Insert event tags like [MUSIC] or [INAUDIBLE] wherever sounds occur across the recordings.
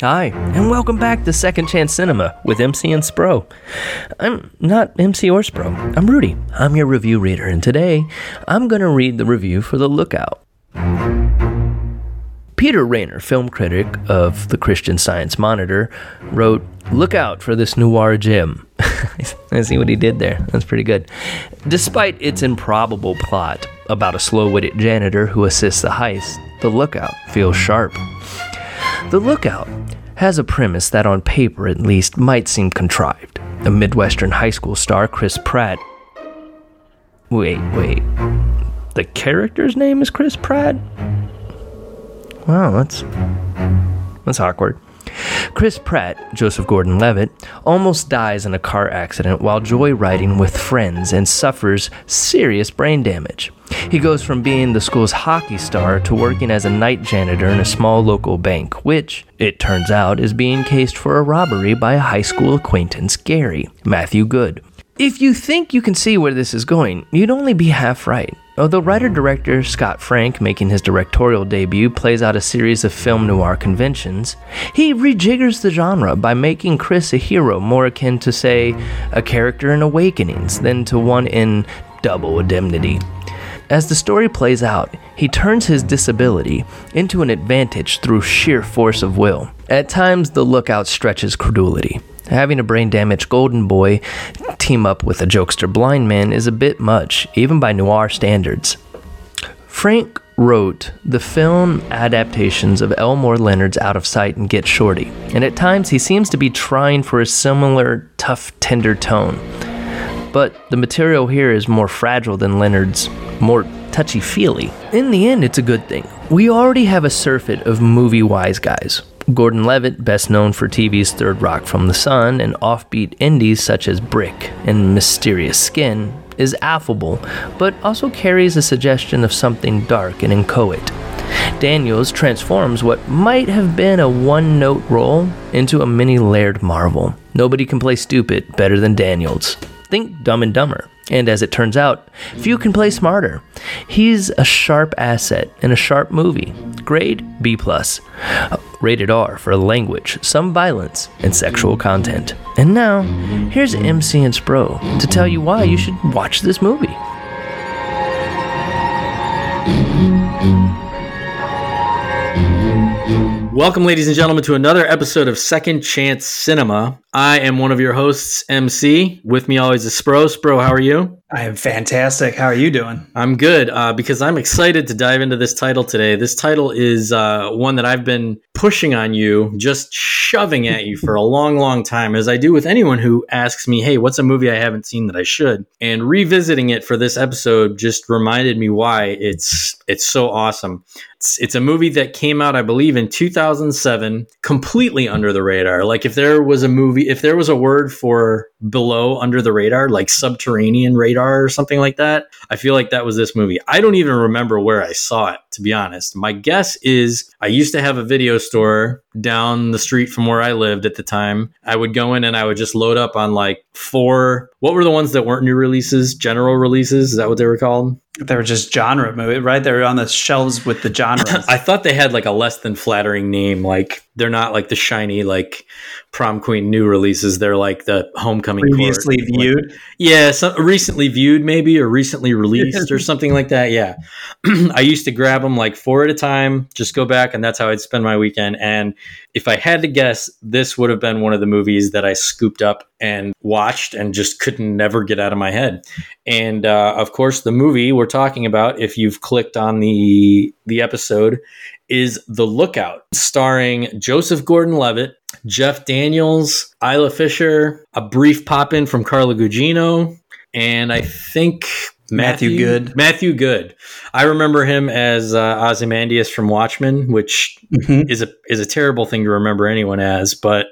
Hi, and welcome back to Second Chance Cinema with MC and Spro. I'm not MC or Spro, I'm Rudy. I'm your review reader, and today I'm going to read the review for The Lookout. Peter Rainer, film critic of the Christian Science Monitor, wrote, Look out for this noir gem. [LAUGHS] I see what he did there. That's pretty good. Despite its improbable plot about a slow witted janitor who assists the heist, The Lookout feels sharp. The Lookout has a premise that, on paper at least, might seem contrived. A Midwestern high school star, Chris Pratt. Wait, wait. The character's name is Chris Pratt? Wow, that's. That's awkward. Chris Pratt, Joseph Gordon Levitt, almost dies in a car accident while joyriding with friends and suffers serious brain damage. He goes from being the school's hockey star to working as a night janitor in a small local bank, which, it turns out, is being cased for a robbery by a high school acquaintance, Gary, Matthew Goode. If you think you can see where this is going, you'd only be half right. Oh, Although writer director Scott Frank, making his directorial debut, plays out a series of film noir conventions, he rejiggers the genre by making Chris a hero more akin to, say, a character in Awakenings than to one in Double Indemnity. As the story plays out, he turns his disability into an advantage through sheer force of will. At times, the lookout stretches credulity. Having a brain damaged golden boy team up with a jokester blind man is a bit much, even by noir standards. Frank wrote the film adaptations of Elmore Leonard's Out of Sight and Get Shorty, and at times he seems to be trying for a similar tough, tender tone. But the material here is more fragile than Leonard's, more touchy feely. In the end, it's a good thing. We already have a surfeit of movie wise guys. Gordon Levitt, best known for TV's Third Rock from the Sun and offbeat indies such as Brick and Mysterious Skin, is affable, but also carries a suggestion of something dark and inchoate. Daniels transforms what might have been a one note role into a many layered marvel. Nobody can play stupid better than Daniels. Think Dumb and Dumber. And as it turns out, few can play smarter. He's a sharp asset in a sharp movie. Grade B plus. Rated R for language, some violence, and sexual content. And now, here's MC and Spro to tell you why you should watch this movie. Welcome, ladies and gentlemen, to another episode of Second Chance Cinema. I am one of your hosts, MC. With me always is Spro. Spro, how are you? I am fantastic. How are you doing? I'm good uh, because I'm excited to dive into this title today. This title is uh, one that I've been pushing on you, just shoving at you for a long, long time, as I do with anyone who asks me, hey, what's a movie I haven't seen that I should? And revisiting it for this episode just reminded me why it's it's so awesome. It's, it's a movie that came out, I believe, in 2007, completely under the radar. Like if there was a movie, if there was a word for below under the radar, like subterranean radar or something like that. I feel like that was this movie. I don't even remember where I saw it, to be honest. My guess is I used to have a video store down the street from where I lived at the time. I would go in and I would just load up on like four. What were the ones that weren't new releases? General releases? Is that what they were called? They were just genre movie, right? They were on the shelves with the [CLEARS THROAT] genres. I thought they had like a less than flattering name. Like they're not like the shiny like prom queen new releases. They're like the homecoming previously court. viewed. Like, yeah, so recently viewed maybe or recently [LAUGHS] released or something like that. Yeah, [CLEARS THROAT] I used to grab them like four at a time, just go back, and that's how I'd spend my weekend. And if I had to guess, this would have been one of the movies that I scooped up and watched and just couldn't never get out of my head. And uh, of course, the movie we're talking about, if you've clicked on the the episode, is The Lookout, starring Joseph Gordon-Levitt, Jeff Daniels, Isla Fisher, a brief pop in from Carla Gugino, and I think Matthew, Matthew Goode. Matthew Goode. I remember him as uh, Ozymandias from Watchmen, which mm-hmm. is a is a terrible thing to remember anyone as, but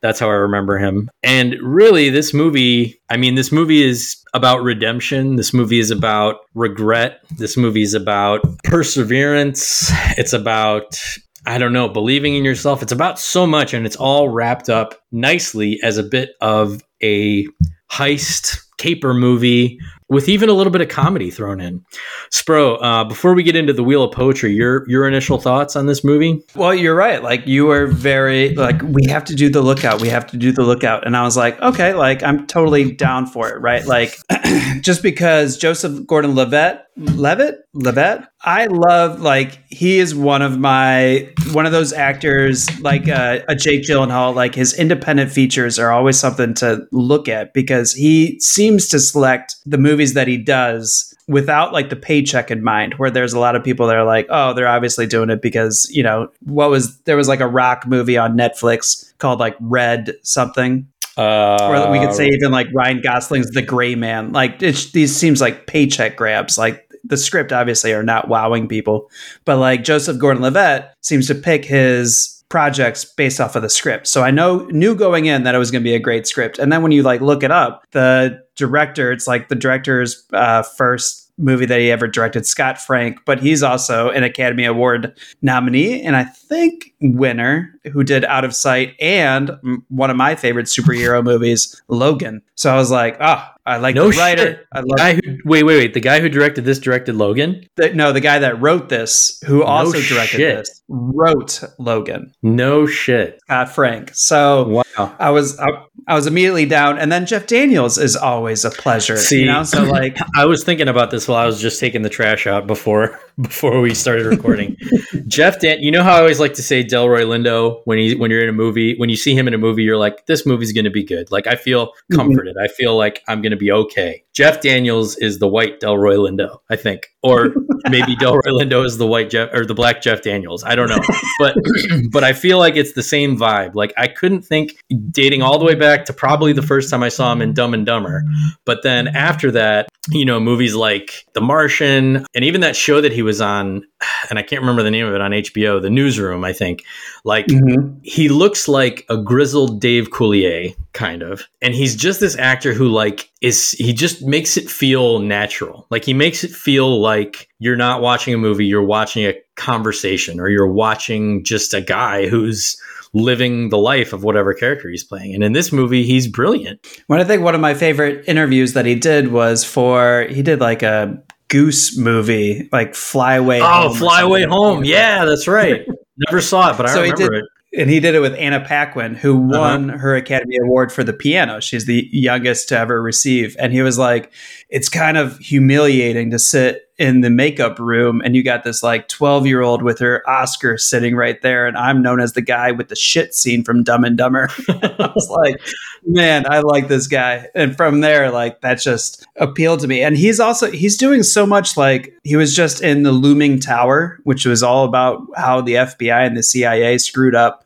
that's how I remember him. And really, this movie, I mean, this movie is about redemption. This movie is about regret. This movie is about perseverance. It's about I don't know, believing in yourself. It's about so much, and it's all wrapped up nicely as a bit of a heist caper movie with even a little bit of comedy thrown in. Spro, uh, before we get into the Wheel of Poetry, your your initial thoughts on this movie? Well, you're right. Like you were very like we have to do the lookout. We have to do the lookout, and I was like, okay, like I'm totally down for it, right? Like [CLEARS THROAT] just because Joseph Gordon-Levitt, Levitt, Levitt, I love like he is one of my one of those actors like uh, a Jake Gyllenhaal. Like his independent features are always something to look at because he seems to select the movies that he does without like the paycheck in mind where there's a lot of people that are like oh they're obviously doing it because you know what was there was like a rock movie on netflix called like red something Uh, or we could say even like ryan gosling's the gray man. Like it's these seems like paycheck grabs. Like the script obviously are not wowing people but like joseph gordon-levitt seems to pick his projects based off of the script. So i know knew going in that it was going to be a great script. And then when you like look it up the director it's like the director's uh, first movie that he ever directed scott frank but he's also an academy award nominee and i think winner who did out of sight and one of my favorite superhero movies logan. So i was like oh i like No the writer shit. i the love guy who, wait, wait, wait. The guy who directed this directed Logan. the, no the guy that wrote this who also directed shit. this wrote logan No shit. scott frank so Wow. I was I, I was immediately down, and then Jeff Daniels is always a pleasure. See- you know, so [LAUGHS] like I was thinking about this while I was just taking the trash out before [LAUGHS] before we started recording. [LAUGHS] Jeff Dan, you know how I always like to say Delroy Lindo when he when you're in a movie, when you see him in a movie, you're like, this movie's going to be good. Like I feel mm-hmm. comforted. I feel like I'm going to be okay. Jeff Daniels is the white Delroy Lindo, I think, or [LAUGHS] maybe Delroy Lindo is the white Jeff or the black Jeff Daniels. I don't know, but [LAUGHS] but I feel like it's the same vibe. Like I couldn't think dating all the way back to probably the first time I saw him in Dumb and Dumber, but then after that, you know, movies like The Martian and even that show that he was on, and I can't remember the name of it on HBO, The Newsroom, I think. Like mm-hmm. he looks like a grizzled Dave Coulier, kind of. And he's just this actor who like is he just makes it feel natural. Like he makes it feel like you're not watching a movie, you're watching a conversation or you're watching just a guy who's living the life of whatever character he's playing. And in this movie, he's brilliant. When I think one of my favorite interviews that he did was for he did like a goose movie, like Fly Away. Oh, Home or Fly Away. Home. Yeah, that's right. [LAUGHS] Never saw it, but I So he remember did- it. And he did it with Anna Paquin, who Uh-huh. won her Academy Award for the piano. She's the youngest to ever receive. And he was like, it's kind of humiliating to sit in the makeup room and you got this like 12 year old with her Oscar sitting right there. And I'm known as the guy with the shit scene from Dumb and Dumber. [LAUGHS] I was like, man, I like this guy. And from there, like that just appealed to me. And he's also he's doing so much like he was just in the looming tower, which was all about how the FBI and the CIA screwed up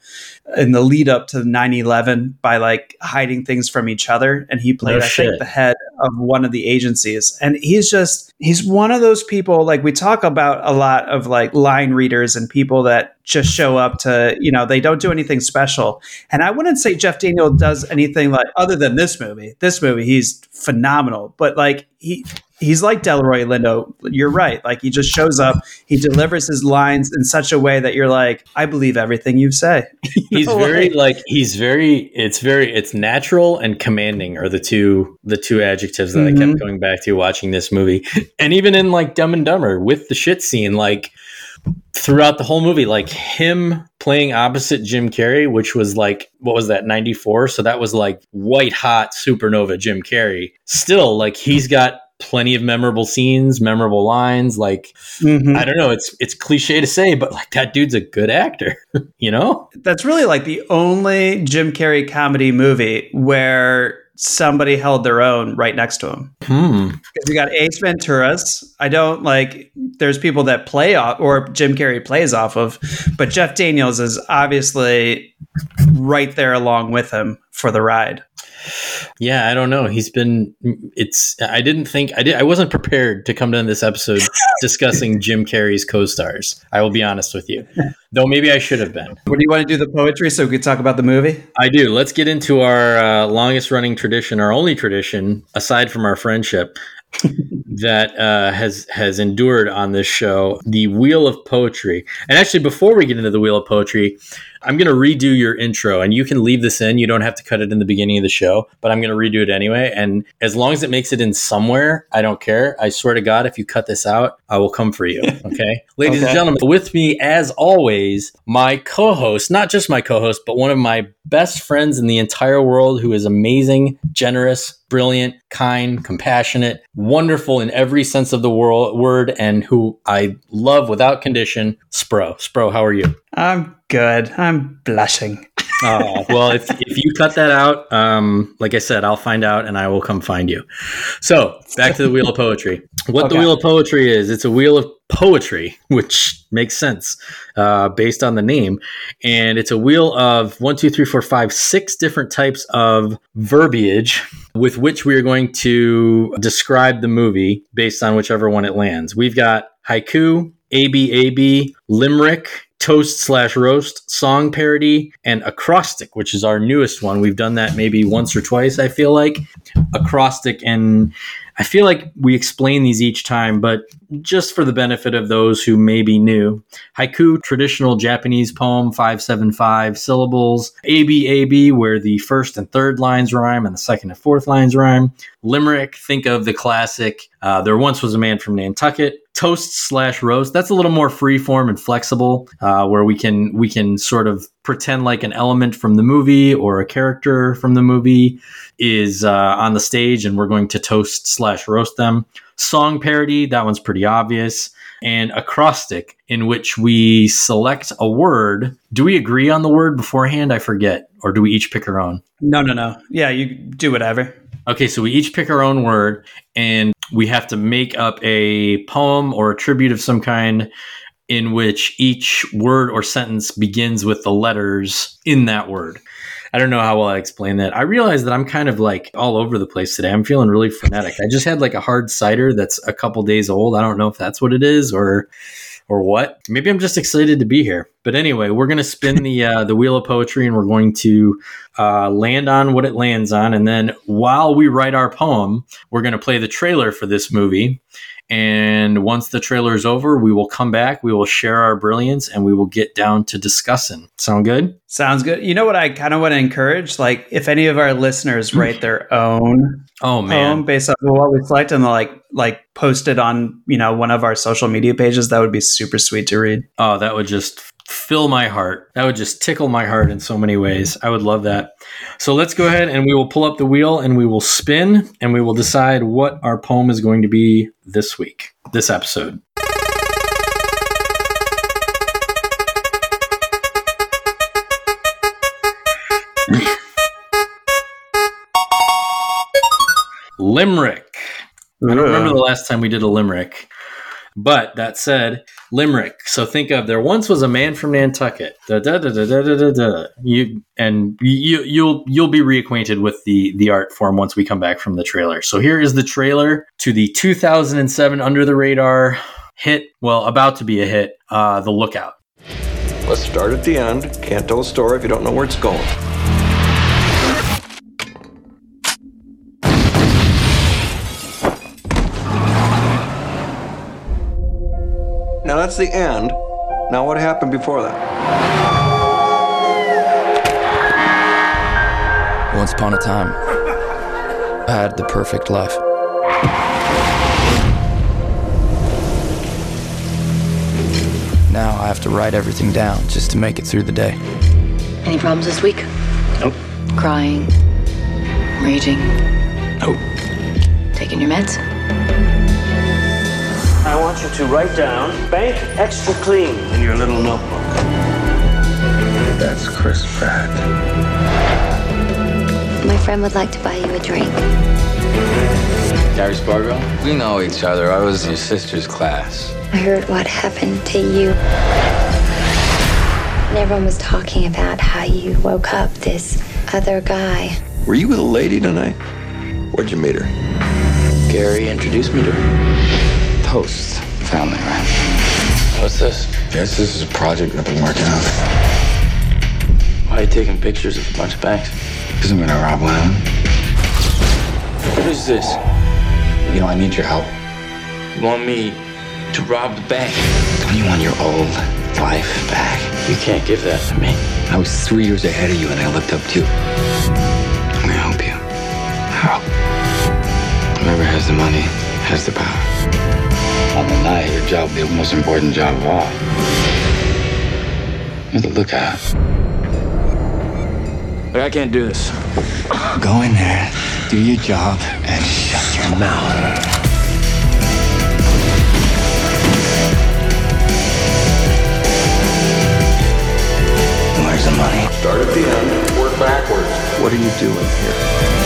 in the lead up to 9-11 by like hiding things from each other. And he played, No I think, the head of one of the agencies. And he's just he's one of those people like we talk about a lot of like line readers and people that just show up to, you know, they don't do anything special. And I wouldn't say Jeff Daniel does anything like other than this movie. This movie, he's phenomenal. But like he he's like Delroy Lindo. You're right. Like he just shows up, he delivers his lines in such a way that you're like, I believe everything you say. [LAUGHS] He's very like- he's very it's very it's natural and commanding are the two the two adjectives that I Mhm. kept going back to watching this movie. And even in like Dumb and Dumber with the shit scene, like throughout the whole movie, like him playing opposite Jim Carrey, which was like what was that, 94? So that was like white hot supernova Jim Carrey. Still, like he's got plenty of memorable scenes, memorable lines, like Mhm. I don't know, it's it's cliche to say, but like that dude's a good actor, [LAUGHS] you know? That's really like the only Jim Carrey comedy movie where somebody held their own right next to him. Hmm. Because you got Ace Venturas. I don't like. There's people that play off, or Jim Carrey plays off of, but Jeff Daniels is obviously right there along with him for the ride. Yeah, I don't know. He's been. It's. I didn't think. I did. I wasn't prepared to come to this episode [LAUGHS] discussing Jim Carrey's co-stars. I will be honest with you, though. Maybe I should have been. What do you want to do the poetry so we could talk about the movie? I do. Let's get into our uh, longest running tradition, our only tradition, aside from our friendship, [LAUGHS] that uh, has has endured on this show, the Wheel of Poetry. And actually, before we get into the Wheel of Poetry, I'm going to redo your intro and you can leave this in. You don't have to cut it in the beginning of the show, but I'm going to redo it anyway. And as long as it makes it in somewhere, I don't care. I swear to God, if you cut this out, I will come for you. [LAUGHS] Okay. Ladies Okay. and gentlemen, with me, as always, my co host, not just my co host, but one of my best friends in the entire world who is amazing, generous, brilliant, kind, compassionate, wonderful in every sense of the world, word, and who I love without condition, Spro. Spro, how are you? I'm good. I'm blushing. [LAUGHS] Oh, well, if, if you cut that out, um, like I said, I'll find out and I will come find you. So, back to the Wheel of Poetry. What the Wheel of Poetry is, it's a wheel of poetry, which makes sense uh, based on the name. And it's a wheel of one, two, three, four, five, six different types of verbiage with which we are going to describe the movie based on whichever one it lands. We've got haiku, ABAB, limerick, toast slash roast, song parody, and acrostic, which is our newest one. We've done that maybe once or twice, I feel like. Acrostic, and I feel like we explain these each time, but just for the benefit of those who may be new. Haiku, traditional Japanese poem, 575 syllables. ABAB, where the first and third lines rhyme and the second and fourth lines rhyme. Limerick, think of the classic uh, There Once Was a Man from Nantucket. Toast slash roast. That's a little more free form and flexible, uh, where we can we can sort of pretend like an element from the movie or a character from the movie is uh, on the stage, and we're going to toast slash roast them. Song parody, that one's pretty obvious. And acrostic, in which we select a word. Do we agree on the word beforehand? I forget. Or do we each pick our own? No, no, no. Yeah, you do whatever. Okay, so we each pick our own word and we have to make up a poem or a tribute of some kind in which each word or sentence begins with the letters in that word. I don't know how well I explain that. I realize that I'm kind of like all over the place today. I'm feeling really frenetic. I just had like a hard cider that's a couple days old. I don't know if that's what it is or or what. Maybe I'm just excited to be here. But anyway, we're going to spin the uh, the wheel of poetry and we're going to uh, land on what it lands on. And then while we write our poem, we're going to play the trailer for this movie. And once the trailer is over, we will come back, we will share our brilliance, and we will get down to discussing. Sound good? Sounds good. You know what I kind of want to encourage? Like, if any of our listeners [CLEARS THROAT] write their own Oh, poem man. based on what we select and like like post it on you know one of our social media pages, that would be super sweet to read. Oh, that would just fill my heart. That would just tickle my heart in so many ways. I would love that. So let's go ahead and we will pull up the wheel and we will spin and we will decide what our poem is going to be this week, this episode. Limerick. I don't remember the last time we did a limerick. But that said, limerick. So think of there once was a man from Nantucket. Da, da, da, da, da, da, da. You and you you'll you'll be reacquainted with the the art form once we come back from the trailer. So here is the trailer to the 2007 Under the Radar hit. Well, about to be a hit. Uh, the Lookout. Let's start at the end. Can't tell a story if you don't know where it's going. Now that's the end. Now what happened before that? Once upon a time, I had the perfect life. Now I have to write everything down just to make it through the day. Any problems this week? Nope. Crying, raging, Nope. taking your meds? I want you to write down bank extra clean in your little notebook. That's Chris Pratt. My friend would like to buy you a drink. Gary Spargo? We know each other. I was in your sister's class. I heard what happened to you. And everyone was talking about how you woke up this other guy. Were you with a lady tonight? Where'd you meet her? Gary introduced me to her. Toast family, right? What's this? Yes, this is a project I've been working on. Why are you taking pictures of a bunch of banks? Because I'm gonna rob one of them. What is this? You know, I need your help. You want me to rob the bank? Don't you want your old life back? You can't give that to me. I was three years ahead of you and I looked up to you. I'm gonna help you. How? Whoever has the money has the power. On the night, your job will be the most important job of all. You're the lookout. But I can't do this. Go in there, do your job, and shut your mouth. Where's the money? Start at the end, work backwards. What are you doing here?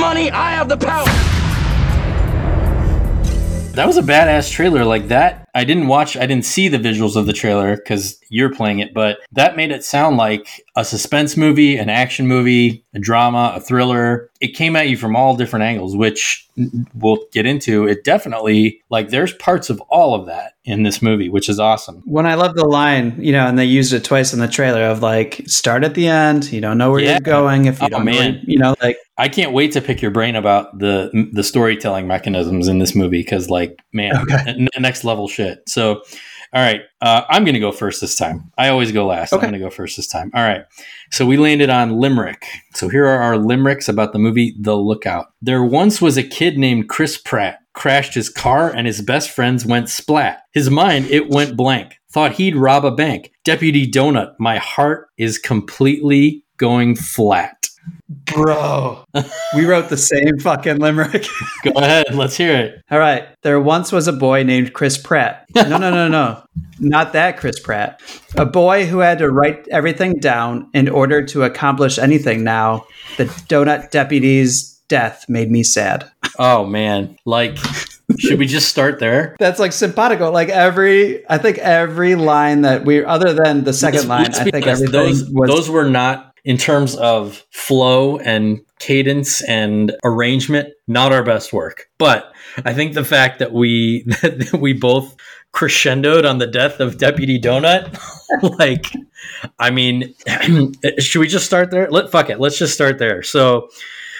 Money. I have the power. That was a badass trailer like that. I didn't watch, I didn't see the visuals of the trailer because you're playing it, but that made it sound like a suspense movie, an action movie, a drama, a thriller. It came at you from all different angles, which we'll get into. It definitely, like, there's parts of all of that in this movie, which is awesome. When I love the line, you know, and they used it twice in the trailer of like, start at the end. You don't know where Yeah. you're going if you Oh, don't know, man. you know, like I can't wait to pick your brain about the the storytelling mechanisms in this movie because, like, man, n- next level shit. So, all right, uh, I'm going to go first this time. I always go last. Okay. I'm going to go first this time. All right. So we landed on Limerick. So here are our limericks about the movie The Lookout. There once was a kid named Chris Pratt. Crashed his car and his best friends went splat. His mind, it went blank. Thought he'd rob a bank. Deputy Donut, my heart is completely going flat. Bro, we wrote the same fucking limerick. [LAUGHS] Go ahead. Let's hear it. All right. There once was a boy named Chris Pratt. No, no, no, no. [LAUGHS] Not that Chris Pratt. A boy who had to write everything down in order to accomplish anything now. The donut deputy's death made me sad. Oh man, like should we just start there? [LAUGHS] That's like simpatico. Like every, I think every line that we, other than the 2nd Let's- line, I think honest, everything those was. those were not in terms of flow and cadence and arrangement, not our best work. But I think the fact that we [LAUGHS] that we both crescendoed on the death of Deputy Donut, [LAUGHS] like, I mean, [CLEARS THROAT] should we just start there? Let fuck it, let's just start there. So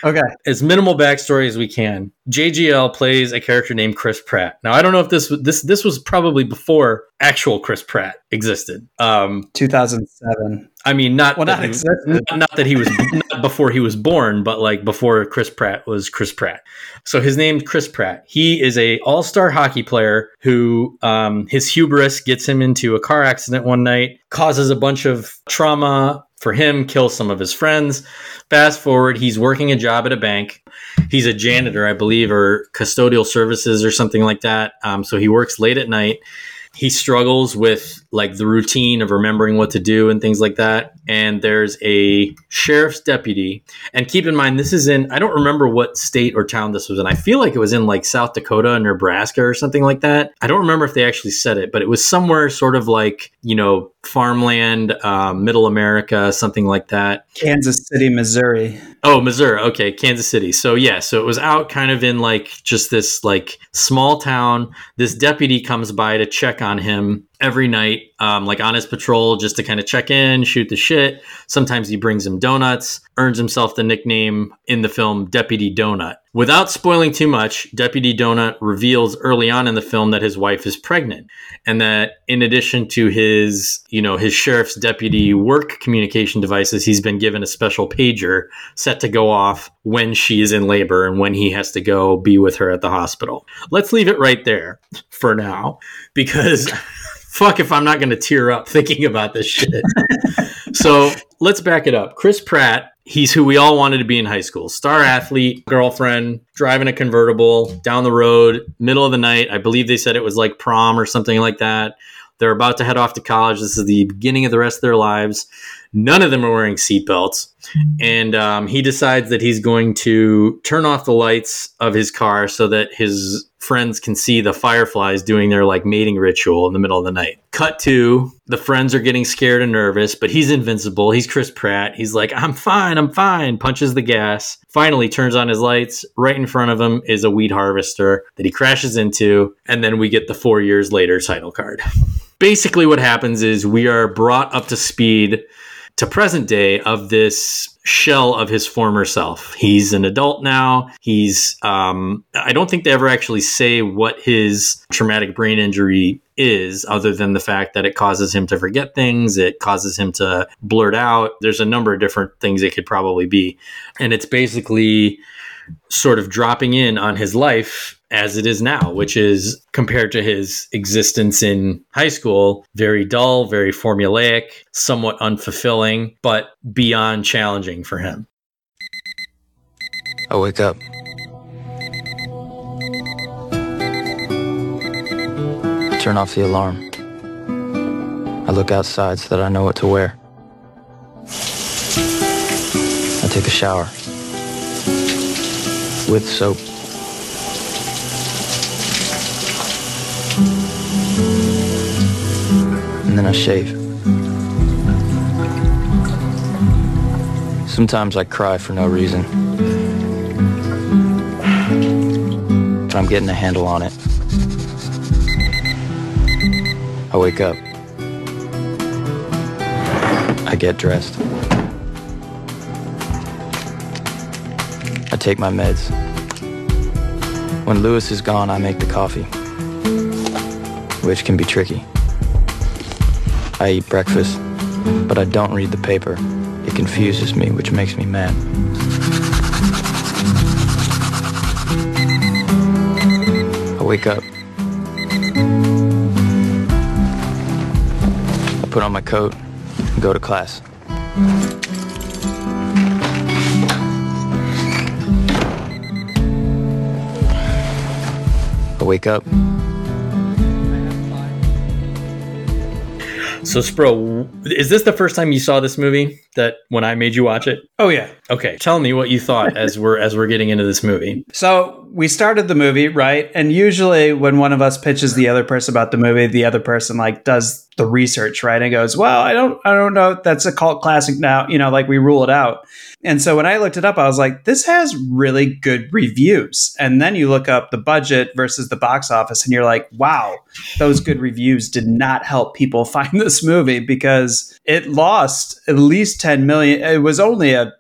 okay. as minimal backstory as we can. JGL plays a character named Chris Pratt. Now I don't know if this this this was probably before actual Chris Pratt existed. Um, 2007. I mean, not Well, that not he- [LAUGHS] not, not that he was not before he was born, but like before Chris Pratt was Chris Pratt. So his name Chris Pratt. He is a all star hockey player who um, his hubris gets him into a car accident one night, causes a bunch of trauma for him, kills some of his friends. Fast forward, he's working a job at a bank. He's a janitor, I believe, or custodial services or something like that. Um, so he works late at night he struggles with like the routine of remembering what to do and things like that. And there's a sheriff's deputy. And keep in mind this is in i don't remember what state or town this was in. I feel like it was in like south dakota nebraska or something like that. I don't remember if they actually said it but it was somewhere sort of like you know farmland um, middle america something like that. Kansas City, Missouri. Oh, Missouri. Okay, Kansas City. So yeah, so it was out kind of in like just this like small town. This deputy comes by to check on him every night, um, like on his patrol, just to kind of check in, shoot the shit. Sometimes he brings him donuts, earns himself the nickname in the film Deputy Donut. Without spoiling too much, Deputy Donut reveals early on in the film that his wife is pregnant and that in addition to his, you know, his sheriff's deputy work communication devices, he's been given a special pager set to go off when she is in labor and when he has to go be with her at the hospital. Let's leave it right there for now because [LAUGHS] fuck if I'm not going to tear up thinking about this shit. so let's back it up. Chris Pratt, he's who we all wanted to be in high school star athlete, girlfriend, driving a convertible down the road, middle of the night. I believe they said it was like prom or something like that. They're about to head off to college. This is the beginning of the rest of their lives. None of them are wearing seatbelts. And um, he decides that he's going to turn off the lights of his car so that his friends can see the fireflies doing their like mating ritual in the middle of the night. Cut to the friends are getting scared and nervous, but he's invincible. He's Chris Pratt. He's like, I'm fine, I'm fine. Punches the gas. Finally turns on his lights. Right in front of him is a weed harvester that he crashes into. And then we get the four years later title card. [LAUGHS] Basically, what happens is we are brought up to speed to present day of this shell of his former self. He's an adult now. He's, um, I don't think they ever actually say what his traumatic brain injury is, other than the fact that it causes him to forget things, it causes him to blurt out. There's a number of different things it could probably be. And it's basically sort of dropping in on his life as it is now, which is compared to his existence in high school, very dull, very formulaic, somewhat unfulfilling, but beyond challenging for him. I wake up. Turn off the alarm. I look outside so that I know what to wear. I take a shower with soap. And then I shave. Sometimes I cry for no reason. But I'm getting a handle on it. I wake up. I get dressed. Take my meds. When Lewis is gone, I make the coffee, which can be tricky. I eat breakfast, but I don't read the paper. It confuses me, which makes me mad. I wake up. I put on my coat and go to class. Wake up. So, Spro, is this the first time you saw this movie? That when I made you watch it? Oh yeah. Okay, tell me what you thought [LAUGHS] as we're as we're getting into this movie. So we started the movie, right? And usually when one of us pitches the other person about the movie, the other person like does the research, right? And goes, Well, I don't I don't know if that's a cult classic now, you know, like we rule it out. And so when I looked it up, I was like, this has really good reviews. And then you look up the budget versus the box office, and you're like, wow, those good reviews did not help people [LAUGHS] find this movie because it lost at least 10 million. It was only a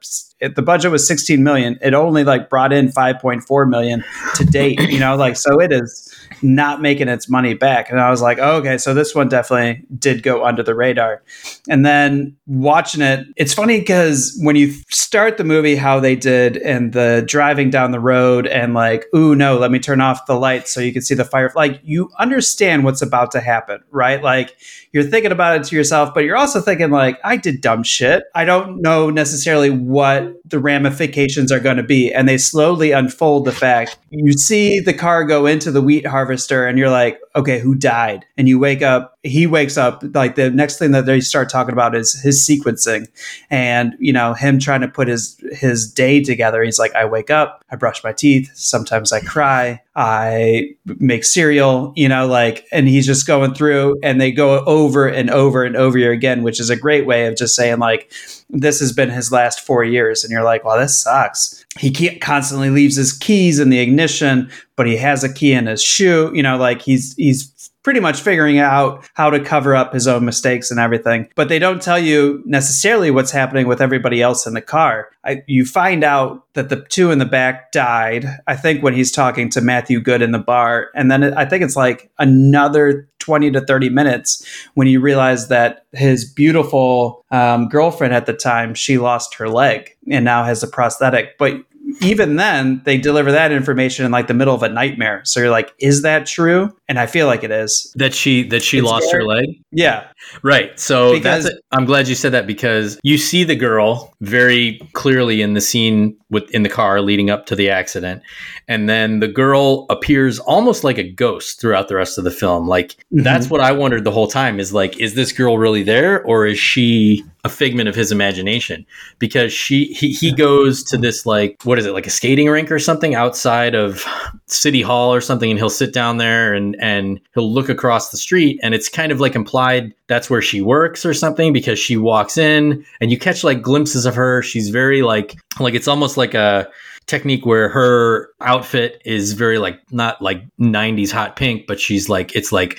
the budget was 16 million. It only like brought in 5.4 million to date, you know, like so it is not making its money back. And I was like, oh, okay, so this one definitely did go under the radar. And then watching it, it's funny because when you start the movie, how they did and the driving down the road and like, ooh, no, let me turn off the lights so you can see the fire. Like you understand what's about to happen, right? Like you're thinking about it to yourself, but you're also thinking like, I did dumb shit. I don't know necessarily what the ramifications are going to be. And they slowly unfold the fact you see the car go into the wheat harvester and you're like, okay, who died? And you wake up, he wakes up, like the next thing that they start talking about is his sequencing and, you know, him trying to put his, his day together. He's like, I wake up, I brush my teeth. Sometimes I cry. I make cereal, you know, like, and he's just going through and they go over and over and over again, which is a great way of just saying, like, this has been his last four years. And you're like, well, this sucks. He constantly leaves his keys in the ignition, but he has a key in his shoe, you know, like he's, he's, pretty much figuring out how to cover up his own mistakes and everything. But they don't tell you necessarily what's happening with everybody else in the car. I, you find out that the two in the back died, I think, when he's talking to Matthew Goode in the bar. And then it, I think it's like another 20 to 30 minutes when you realize that his beautiful um, girlfriend at the time, she lost her leg and now has a prosthetic. But even then they deliver that information in like the middle of a nightmare. So you're like is that true? And i feel like it is. That she that she It's lost her leg? Yeah. Right. So Because- that's it. i'm glad you said that because you see the girl very clearly in the scene with in the car leading up to the accident. And then the girl appears almost like a ghost throughout the rest of the film. Like mm-hmm. that's what i wondered the whole time is like is this girl really there or is she a figment of his imagination because she he, he goes to this like what is it like a skating rink or something outside of city hall or something and he'll sit down there and and he'll look across the street and it's kind of like implied that's where she works or something because she walks in and you catch like glimpses of her. She's very like like it's almost like a technique where her outfit is very like not like 90s hot pink but she's like it's like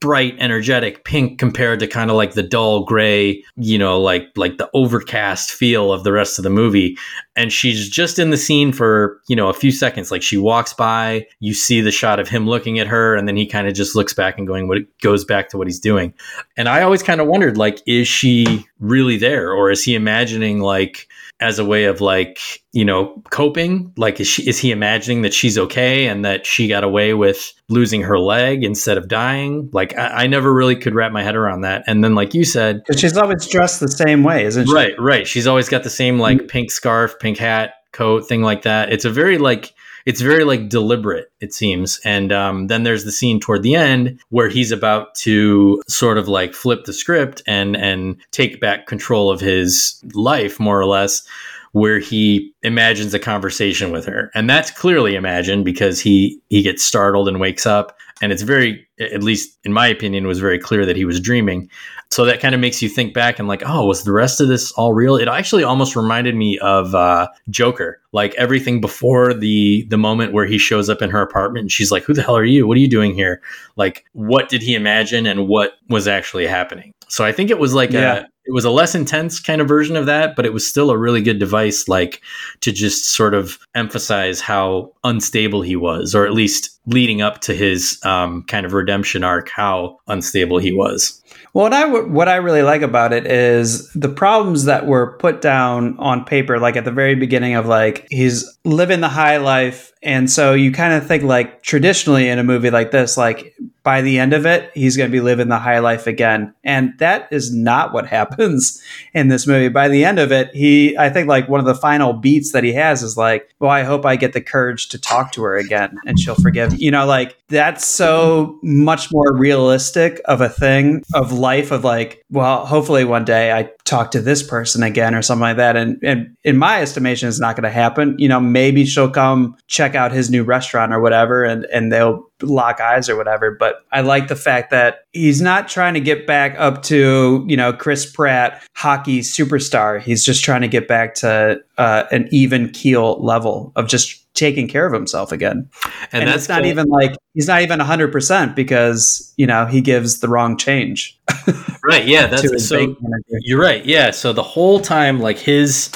bright, energetic pink compared to kind of like the dull gray, you know, like like the overcast feel of the rest of the movie. And she's just in the scene for, you know, a few seconds. Like she walks by, you see the shot of him looking at her, and then he kind of just looks back and going what goes back to what he's doing. And I always kind of wondered, like, is she really there? Or is he imagining like as a way of like you know coping? Like is, she, is he imagining that she's okay and that she got away with losing her leg instead of dying? Like i, I never really could wrap my head around that. And then like you said because she's always dressed the same way isn't she? Right right. She's always got the same like mm-hmm. pink scarf pink hat coat thing like that. It's a very like it's very like deliberate it seems. And um, then there's the scene toward the end where he's about to sort of like flip the script and and take back control of his life more or less where he imagines a conversation with her. And that's clearly imagined because he he gets startled and wakes up. And it's very at least in my opinion was very clear that he was dreaming so that kind of makes you think back and like oh was the rest of this all real? It actually almost reminded me of uh, joker. Like everything before the the moment where he shows up in her apartment and she's like who the hell are you? What are you doing here? Like what did he imagine and what was actually happening? So i think it was like yeah. a it was a less intense kind of version of that but it was still a really good device like to just sort of emphasize how unstable he was or at least leading up to his um, kind of redemption arc how unstable he was what I what I really like about it is the problems that were put down on paper, like at the very beginning of like he's living the high life, and so you kind of think like traditionally in a movie like this, like by the end of it, he's going to be living the high life again. And that is not what [LAUGHS] happens in this movie. By the end of it, he, I think like one of the final beats that he has is like, well, I hope I get the courage to talk to her again and she'll forgive. You know, like that's so much more realistic of a thing of life of like, well, hopefully one day I talk to this person again or something like that. And, and in my estimation, it's not going to happen. You know, maybe she'll come check out his new restaurant or whatever and, and they'll lock eyes or whatever. But I like the fact that he's not trying to get back up to, you know, Chris Pratt, hockey superstar. He's just trying to get back to uh, an even keel level of just taking care of himself again. And, and that's not cool. even like he's not even 100% because, you know, he gives the wrong change. [LAUGHS] right. Yeah. That's so you're right. Yeah. So the whole time, like his,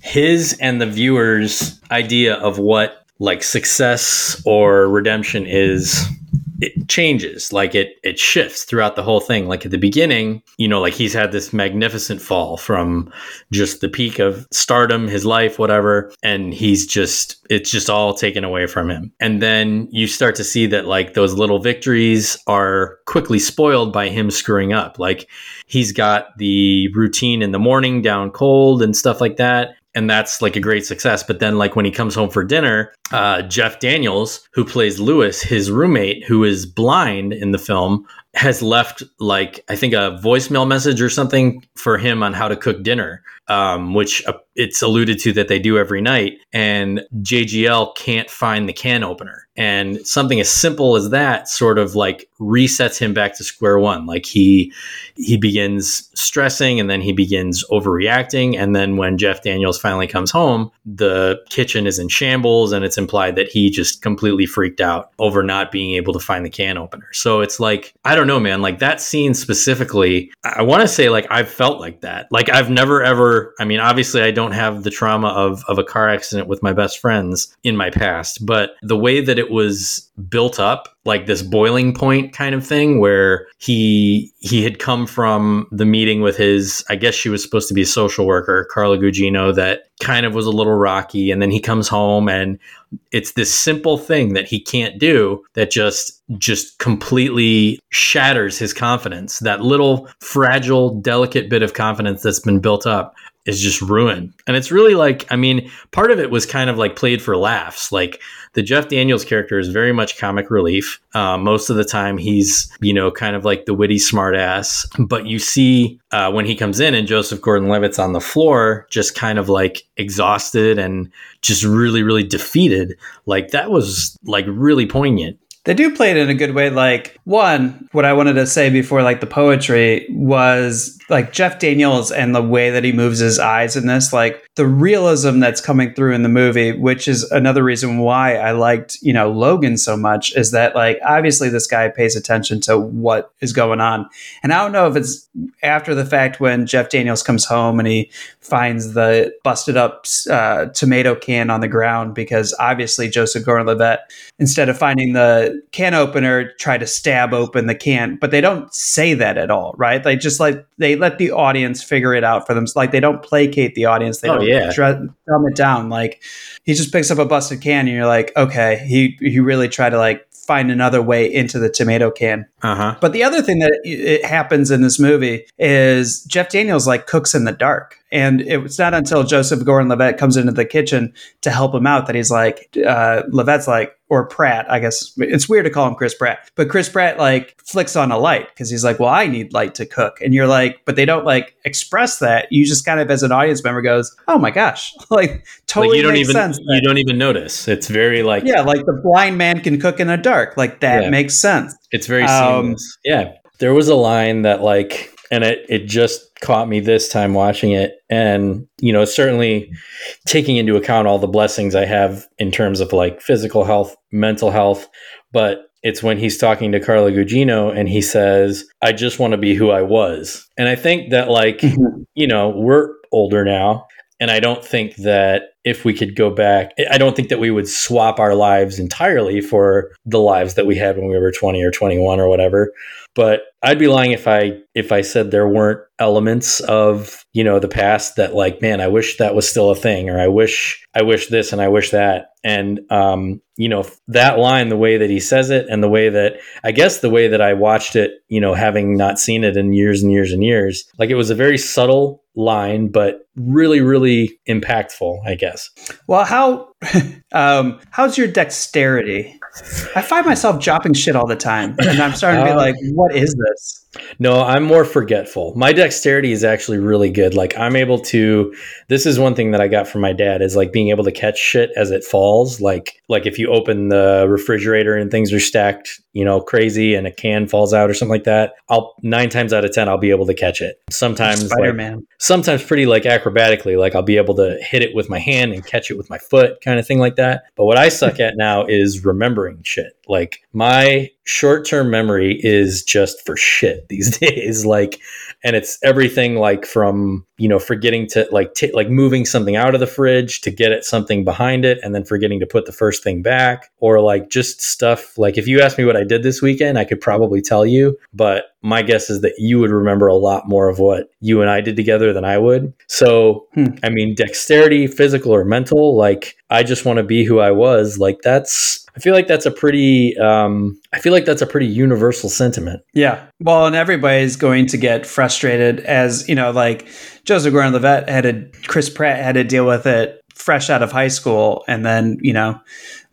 his and the viewers' idea of what like success or redemption is it changes like it it shifts throughout the whole thing. Like at the beginning you know like he's had this magnificent fall from just the peak of stardom his life whatever and he's just it's just all taken away from him. And then you start to see that like those little victories are quickly spoiled by him screwing up. Like he's got the routine in the morning down cold and stuff like that and that's like a great success. But then, like when he comes home for dinner, uh, Jeff Daniels, who plays Lewis, his roommate, who is blind in the film, has left like I think a voicemail message or something for him on how to cook dinner, um, which uh, it's alluded to that they do every night. And JGL can't find the can opener. And something as simple as that sort of like resets him back to square one. Like he he begins stressing and then he begins overreacting. And then when Jeff Daniels finally comes home, the kitchen is in shambles and it's implied that he just completely freaked out over not being able to find the can opener. So it's like, I don't know, man, like that scene specifically, I want to say like I've felt like that. Like I've never ever, I mean, obviously I don't have the trauma of, of a car accident with my best friends in my past, but the way that it was built up like this boiling point kind of thing where he he had come from the meeting with his I guess she was supposed to be a social worker Carla Gugino that kind of was a little rocky. And then he comes home and it's this simple thing that he can't do that just just completely shatters his confidence. That little fragile delicate bit of confidence that's been built up is just ruined. And it's really like, I mean, part of it was kind of like played for laughs. Like the Jeff Daniels character is very much comic relief. Uh, most of the time, he's, you know, kind of like the witty smartass. But you see uh, when he comes in and Joseph Gordon Levitt's on the floor, just kind of like exhausted and just really, really defeated. Like that was like really poignant They do play it in a good way. Like one, what I wanted to say before, like the poetry was like Jeff Daniels and the way that he moves his eyes in this, like the realism that's coming through in the movie, which is another reason why I liked, you know, Logan so much, is that like obviously this guy pays attention to what is going on. And I don't know if it's after the fact when Jeff Daniels comes home and he finds the busted up uh, tomato can on the ground because obviously Joseph Gordon-Levitt, instead of finding the can opener, tried to stab open the can, but they don't say that at all, right? They just like they let the audience figure it out for them. Like they don't placate the audience. They Oh, don't yeah. dre- dumb it down. Like he just picks up a busted can, and you're like, okay, he he really tried to like find another way into the tomato can. Uh huh. But the other thing that it happens in this movie is Jeff Daniels like cooks in the dark. And it's not until Joseph Gordon Levitt comes into the kitchen to help him out that he's like, uh, Levitt's like, or Pratt, I guess it's weird to call him Chris Pratt, but Chris Pratt like flicks on a light because he's like, well, I need light to cook. And you're like, but they don't like express that. You just kind of, as an audience member, goes, oh my gosh, [LAUGHS] like totally like you don't makes even sense. you don't even notice. It's very like yeah, like the blind man can cook in the dark. Like that Yeah. makes sense. It's very Um, seamless. Yeah. There was a line that like and it it just caught me this time watching it and you know certainly taking into account all the blessings I have in terms of like physical health, mental health, but it's when he's talking to Carla Gugino and he says, "I just want to be who I was." And I think that like, mm-hmm. you know, we're older now and I don't think that if we could go back, I don't think that we would swap our lives entirely for the lives that we had when we were 20 or 21 or whatever. But I'd be lying if I if I said there weren't elements of, you know, the past that like, man, I wish that was still a thing or I wish I wish this and I wish that. And um, you know, that line the way that he says it and the way that I guess the way that I watched it, you know, having not seen it in years and years and years, like it was a very subtle line but really really impactful, I guess. Well, how [LAUGHS] um, how's your dexterity? I find myself dropping shit all the time, and I'm starting to be Uh, like, "What is this?" No, I'm more forgetful. My dexterity is actually really good. Like I'm able to this is one thing that I got from my dad is like being able to catch shit as it falls. Like like if you open the refrigerator and things are stacked, you know, crazy and a can falls out or something like that, I'll 9 times out of 10 I'll be able to catch it. Sometimes Spider-Man. sometimes pretty like acrobatically like i'll be able to hit it with my hand and catch it with my foot kind of thing like that but what i suck at now is remembering shit like my short-term memory is just for shit [LAUGHS] these days. Like and it's everything like from you know forgetting to like t- like moving something out of the fridge to get at something behind it and then forgetting to put the first thing back or like just stuff. Like if you asked me what i did this weekend i could probably tell you but my guess is that you would remember a lot more of what you and i did together than i would. So Hmm. i mean dexterity physical or mental like i just want to be who i was. Like that's i feel like that's a pretty um i feel like that's a pretty universal sentiment Yeah. Well, and everybody's going to get frustrated as, you know, like Joseph Gordon Levitt had to, Chris Pratt had to deal with it fresh out of high school and then, you know,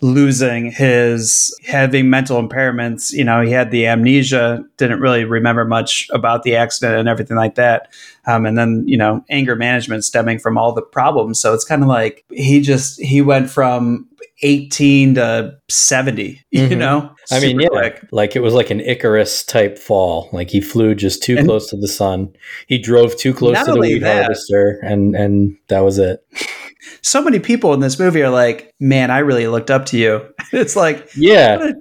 losing his having mental impairments. You know, he had the amnesia, didn't really remember much about the accident and everything like that. Um, and then, you know, anger management stemming from all the problems. So it's kind of like he just, he went from 18 to 70, you Mhm. know? I mean, yeah, quick. like it was like an Icarus type fall. Like he flew just too And- close to the sun. He drove too close to the weed that- harvester, and and that was it. [LAUGHS] so many people in this movie are like, "Man, I really looked up to you." [LAUGHS] It's like, Yeah. what a,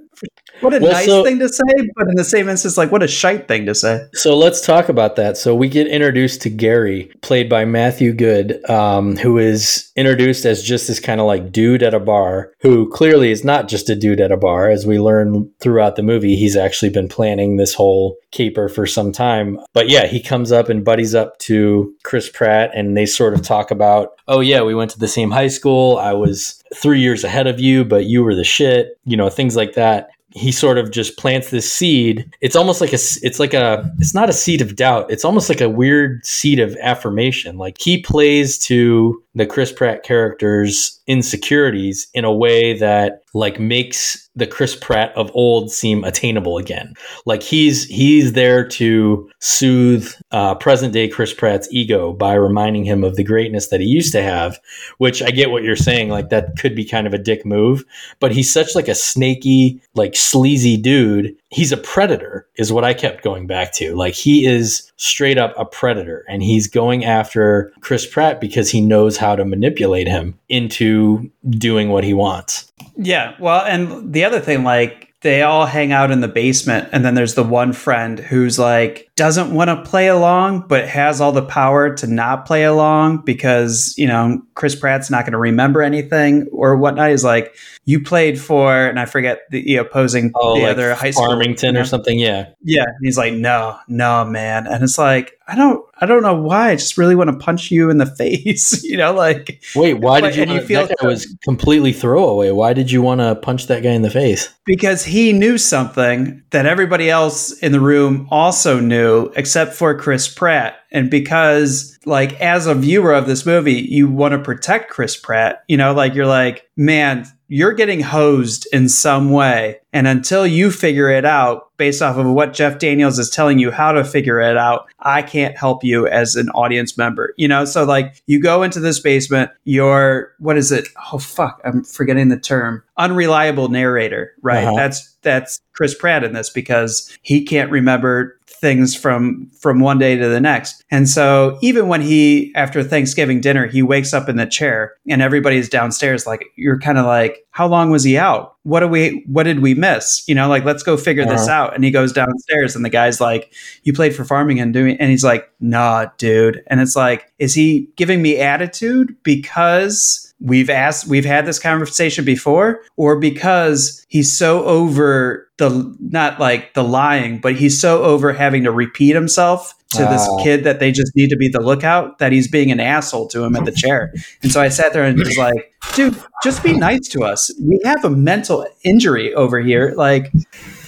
what a Well, nice so- thing to say, but in the same instance, like, what a shite thing to say. So let's talk about that. So we get introduced to Gary, played by Matthew Goode, um, who is introduced as just this kind of like dude at a bar, who clearly is not just a dude at a bar. As we learn throughout the movie, he's actually been planning this whole caper for some time. But yeah, he comes up and buddies up to Chris Pratt, and they sort of talk about, oh yeah, we went to the same high school. I was three years ahead of you, but you were the shit. You know, things like that he sort of just plants this seed. It's almost like a, it's like a, it's not a seed of doubt. It's almost like a weird seed of affirmation. Like he plays to the Chris Pratt character's insecurities in a way that like makes the Chris Pratt of old seem attainable again. Like he's he's there to soothe uh, present day Chris Pratt's ego by reminding him of the greatness that he used to have. Which I get what you're saying. Like that could be kind of a dick move, but he's such like a snaky, like sleazy dude. He's a predator, is what I kept going back to. Like he is straight up a predator, and he's going after Chris Pratt because he knows how to manipulate him into doing what he wants. Yeah. Well, and the other thing, like, they all hang out in the basement, and then there's the one friend who's like, doesn't want to play along, but has all the power to not play along because, you know, Chris Pratt's not going to remember anything or whatnot. He's like, you played for, and I forget the opposing, Oh, the like other high school. Farmington or something. Yeah. Yeah. And he's like, no, no, man. And it's like, I don't, I don't know why. I just really want to punch you in the [LAUGHS] face, [LAUGHS] you know, like, Wait, why did you? and you feel that guy was completely throwaway. Why did you want to punch that guy in the face? because he knew something that everybody else in the room also knew except for Chris Pratt. And because like as a viewer of this movie you want to protect Chris Pratt you know like you're like man you're getting hosed in some way. And until you figure it out based off of what Jeff Daniels is telling you how to figure it out I can't help you as an audience member you know? So like you go into this basement you're what is it? Oh fuck I'm forgetting the term. Unreliable narrator right? Uh-huh. that's that's Chris Pratt in this because he can't remember things from from one day to the next. And so even when he after Thanksgiving dinner he wakes up in the chair and everybody's downstairs like you're kind of like how long was he out? What do we what did we miss? You know, like let's go figure this Uh-huh. out. And he goes downstairs and the guy's like you played for farming and doing and he's like nah dude. And it's like is he giving me attitude because we've asked we've had this conversation before or because he's so over the not like the lying but he's so over having to repeat himself to this Ah. kid that they just need to be the lookout that he's being an asshole to him at the chair. And so i sat there and was like dude just be nice to us. We have a mental injury over here. Like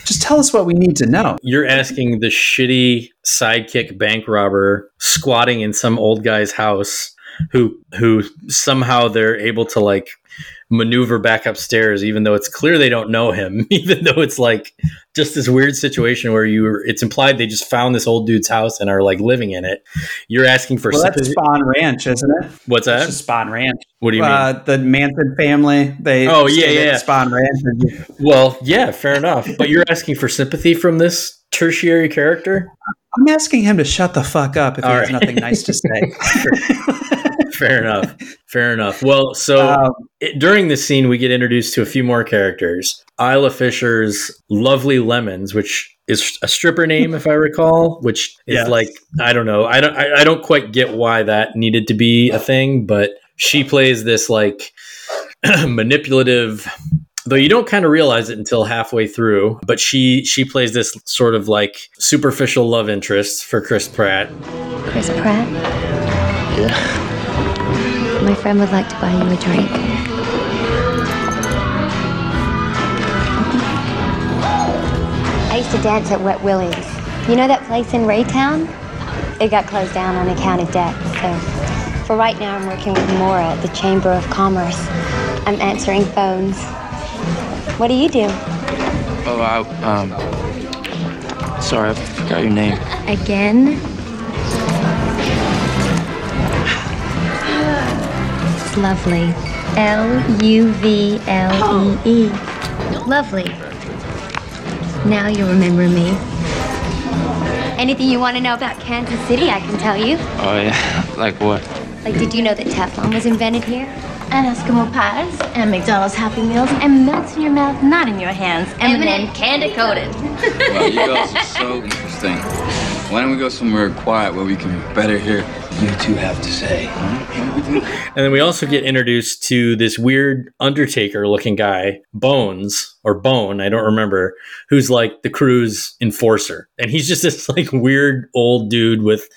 just tell us what we need to know. You're asking the shitty sidekick bank robber squatting in some old guy's house who who somehow they're able to like maneuver back upstairs even though it's clear they don't know him [LAUGHS] even though it's like just this weird situation where you it's implied they just found this old dude's house and are like living in it. You're asking for well that's Spahn Ranch isn't it? What's that? Spahn Ranch. What do you mean? uh, the manson family they Oh, yeah, yeah. Spahn Ranch and well yeah fair enough. But you're asking for sympathy from this tertiary character? I'm asking him to shut the fuck up if he All has nothing nice to say [LAUGHS] [LAUGHS] fair [LAUGHS] enough fair enough well so Um, it, during this scene, we get introduced to a few more characters. Isla Fisher's Lovely Lemons, which is a stripper name, if I recall, which is Yes. like I don't know, I don't, I, I don't quite get why that needed to be a thing, but she plays this like [CLEARS THROAT] manipulative. Though you don't kind of realize it until halfway through, but she she plays this sort of like superficial love interest for Chris Pratt. Chris Pratt? Yeah. My friend would like to buy you a drink. I used to dance at Wet Willie's. You know that place in Raytown? It got closed down on account of debt, so for right now I'm working with Maura at the Chamber of Commerce. I'm answering phones. What do you do? Oh, I, um. Sorry, I forgot your name. Again? It's lovely. L U V L E E. Lovely. Now you remember me. Anything you want to know about Kansas City, I can tell you. Oh, yeah. [LAUGHS] like what? Like, did you know that Teflon was invented here? and Eskimo pies, and McDonald's Happy Meals, and melts in your mouth, not in your hands. M&M candy coated. Wow, you girls are so interesting. Why don't we go somewhere quiet where we can better hear what you two have to say? And then we also get introduced to this weird Undertaker looking guy, Bones, or Bone, I don't remember, who's like the crew's enforcer. And he's just this like weird old dude with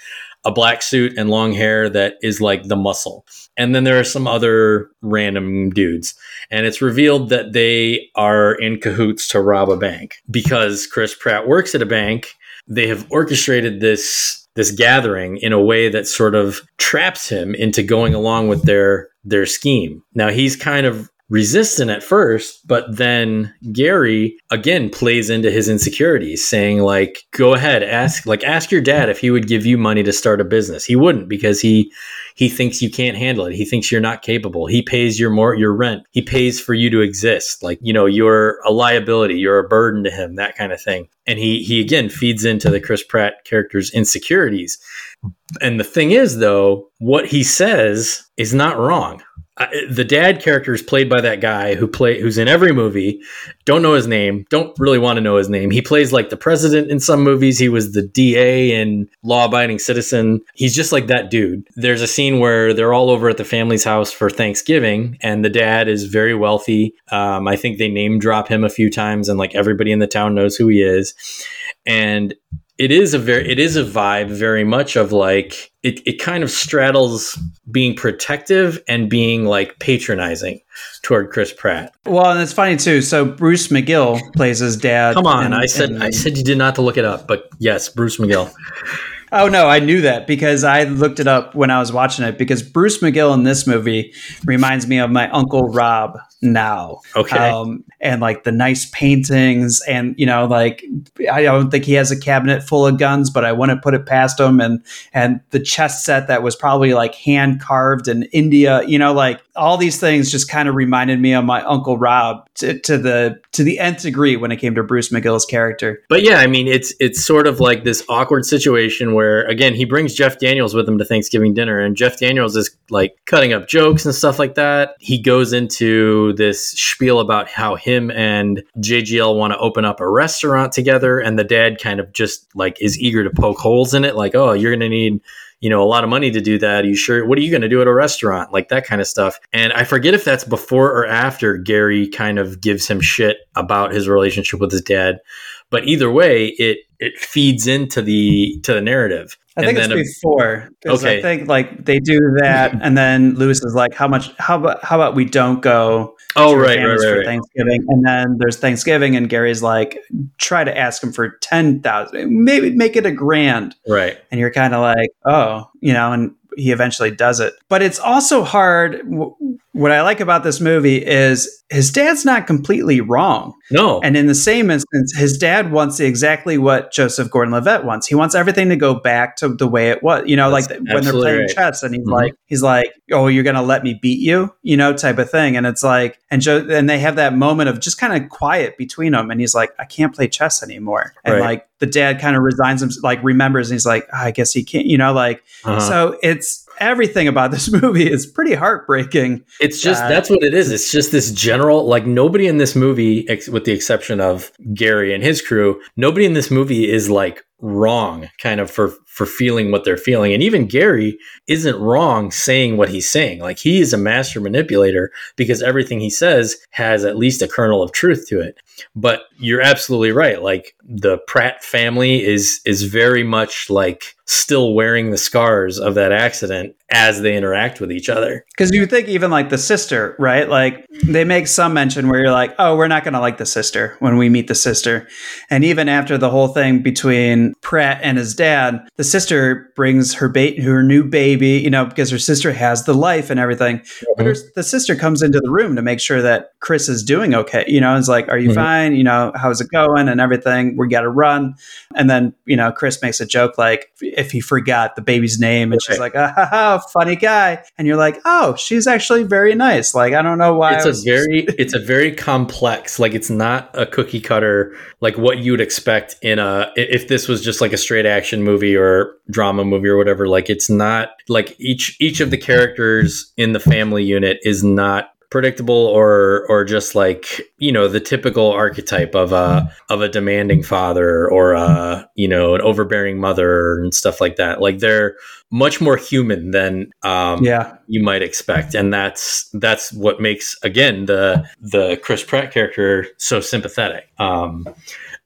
a black suit and long hair that is like the muscle. And then there are some other random dudes. And it's revealed that they are in cahoots to rob a bank because Chris Pratt works at a bank. They have orchestrated this this gathering in a way that sort of traps him into going along with their their scheme. Now he's kind of resistant at first, but then Gary again plays into his insecurities, saying like, "Go ahead, ask like ask your dad if he would give you money to start a business." He wouldn't because he he thinks you can't handle it. He thinks you're not capable. He pays your more your rent. He pays for you to exist. Like you know, you're a liability. You're a burden to him. That kind of thing. And he he again feeds into the Chris Pratt character's insecurities. And the thing is, though, what he says is not wrong the dad character is played by that guy who play who's in every movie. Don't know his name. Don't really want to know his name. He plays like the president in some movies. He was the DA in Law Abiding Citizen. He's just like that dude. There's a scene where they're all over at the family's house for Thanksgiving, and the dad is very wealthy. Um, I think they name drop him a few times, and like everybody in the town knows who he is. And it is a very it is a vibe very much of like it, it kind of straddles being protective and being like patronizing toward Chris Pratt. Well, and it's funny too. So Bruce McGill plays his dad. Come on, I said I said you did not to look it up, but yes, Bruce McGill. Oh no, I knew that because I looked it up when I was watching it. Because Bruce McGill in this movie reminds me of my uncle Rob now. Okay. Um, and like the nice paintings, and you know, like I don't think he has a cabinet full of guns, but I wouldn't put it past him. And and the chess set that was probably like hand carved in India. You know, like all these things just kind of reminded me of my uncle Rob to, to the to the nth degree when it came to Bruce McGill's character. But yeah, I mean, it's it's sort of like this awkward situation where again he brings Jeff Daniels with him to Thanksgiving dinner, and Jeff Daniels is like cutting up jokes and stuff like that. He goes into this spiel about how him and JGL want to open up a restaurant together, and the dad kind of just like is eager to poke holes in it, like, oh, you're gonna need you know, a lot of money to do that. Are you sure? What are you going to do at a restaurant? Like that kind of stuff. And I forget if that's before or after Gary kind of gives him shit about his relationship with his dad. But either way, it it feeds into the to the narrative. I think it's before. Okay. I think like they do that, [LAUGHS] and then Lewis is like, "How much? How about? How about we don't go? Oh, right, right, right, for right. Thanksgiving." And then there's Thanksgiving, and Gary's like, "Try to ask him for ten thousand, maybe make it a grand." Right. And you're kind of like, "Oh, you know," and he eventually does it. But it's also hard. What I like about this movie is his dad's not completely wrong. No. And in the same instance, his dad wants exactly what Joseph Gordon Levitt wants. He wants everything to go back to the way it was. You know, That's like when they're playing right. chess and he's mm-hmm. like, he's like, Oh, you're gonna let me beat you, you know, type of thing. And it's like, and Joe and they have that moment of just kind of quiet between them. And he's like, I can't play chess anymore. And right. like the dad kind of resigns him, like remembers, and he's like, oh, I guess he can't, you know, like uh-huh. so it's everything about this [LAUGHS] movie is pretty heartbreaking. It's just uh, that's what it is. It's just this general like nobody in this movie, ex- with the exception of Gary and his crew, nobody in this movie is like wrong kind of for for feeling what they're feeling and even Gary isn't wrong saying what he's saying like he is a master manipulator because everything he says has at least a kernel of truth to it but you're absolutely right like the Pratt family is is very much like still wearing the scars of that accident as they interact with each other. Because you think even like the sister, right? Like they make some mention where you're like, oh, we're not going to like the sister when we meet the sister. And even after the whole thing between Pratt and his dad, the sister brings her bait, her new baby, you know, because her sister has the life and everything. Mm-hmm. But her, the sister comes into the room to make sure that Chris is doing okay. You know, it's like, are you mm-hmm. fine? You know, how's it going and everything? We got to run. And then, you know, Chris makes a joke like, if he forgot the baby's name, and she's like, ah, ha, ha, funny guy, and you're like, oh, she's actually very nice. Like, I don't know why. It's was- a very, [LAUGHS] it's a very complex. Like, it's not a cookie cutter like what you would expect in a if this was just like a straight action movie or drama movie or whatever. Like, it's not like each each of the characters in the family unit is not predictable or or just like you know the typical archetype of a of a demanding father or a you know an overbearing mother and stuff like that. Like they're much more human than um yeah. you might expect. And that's that's what makes again the the Chris Pratt character so sympathetic. Um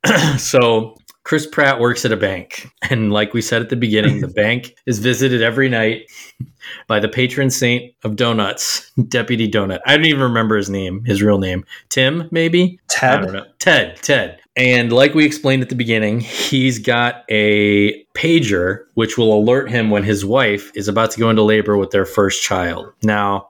[CLEARS THROAT] so Chris Pratt works at a bank. [LAUGHS] And like we said at the beginning, the [LAUGHS] bank is visited every night [LAUGHS] by the patron saint of donuts, Deputy Donut. I don't even remember his name, his real name. Tim, maybe? Ted. I don't know. Ted, Ted. And like we explained at the beginning, he's got a pager which will alert him when his wife is about to go into labor with their first child. Now,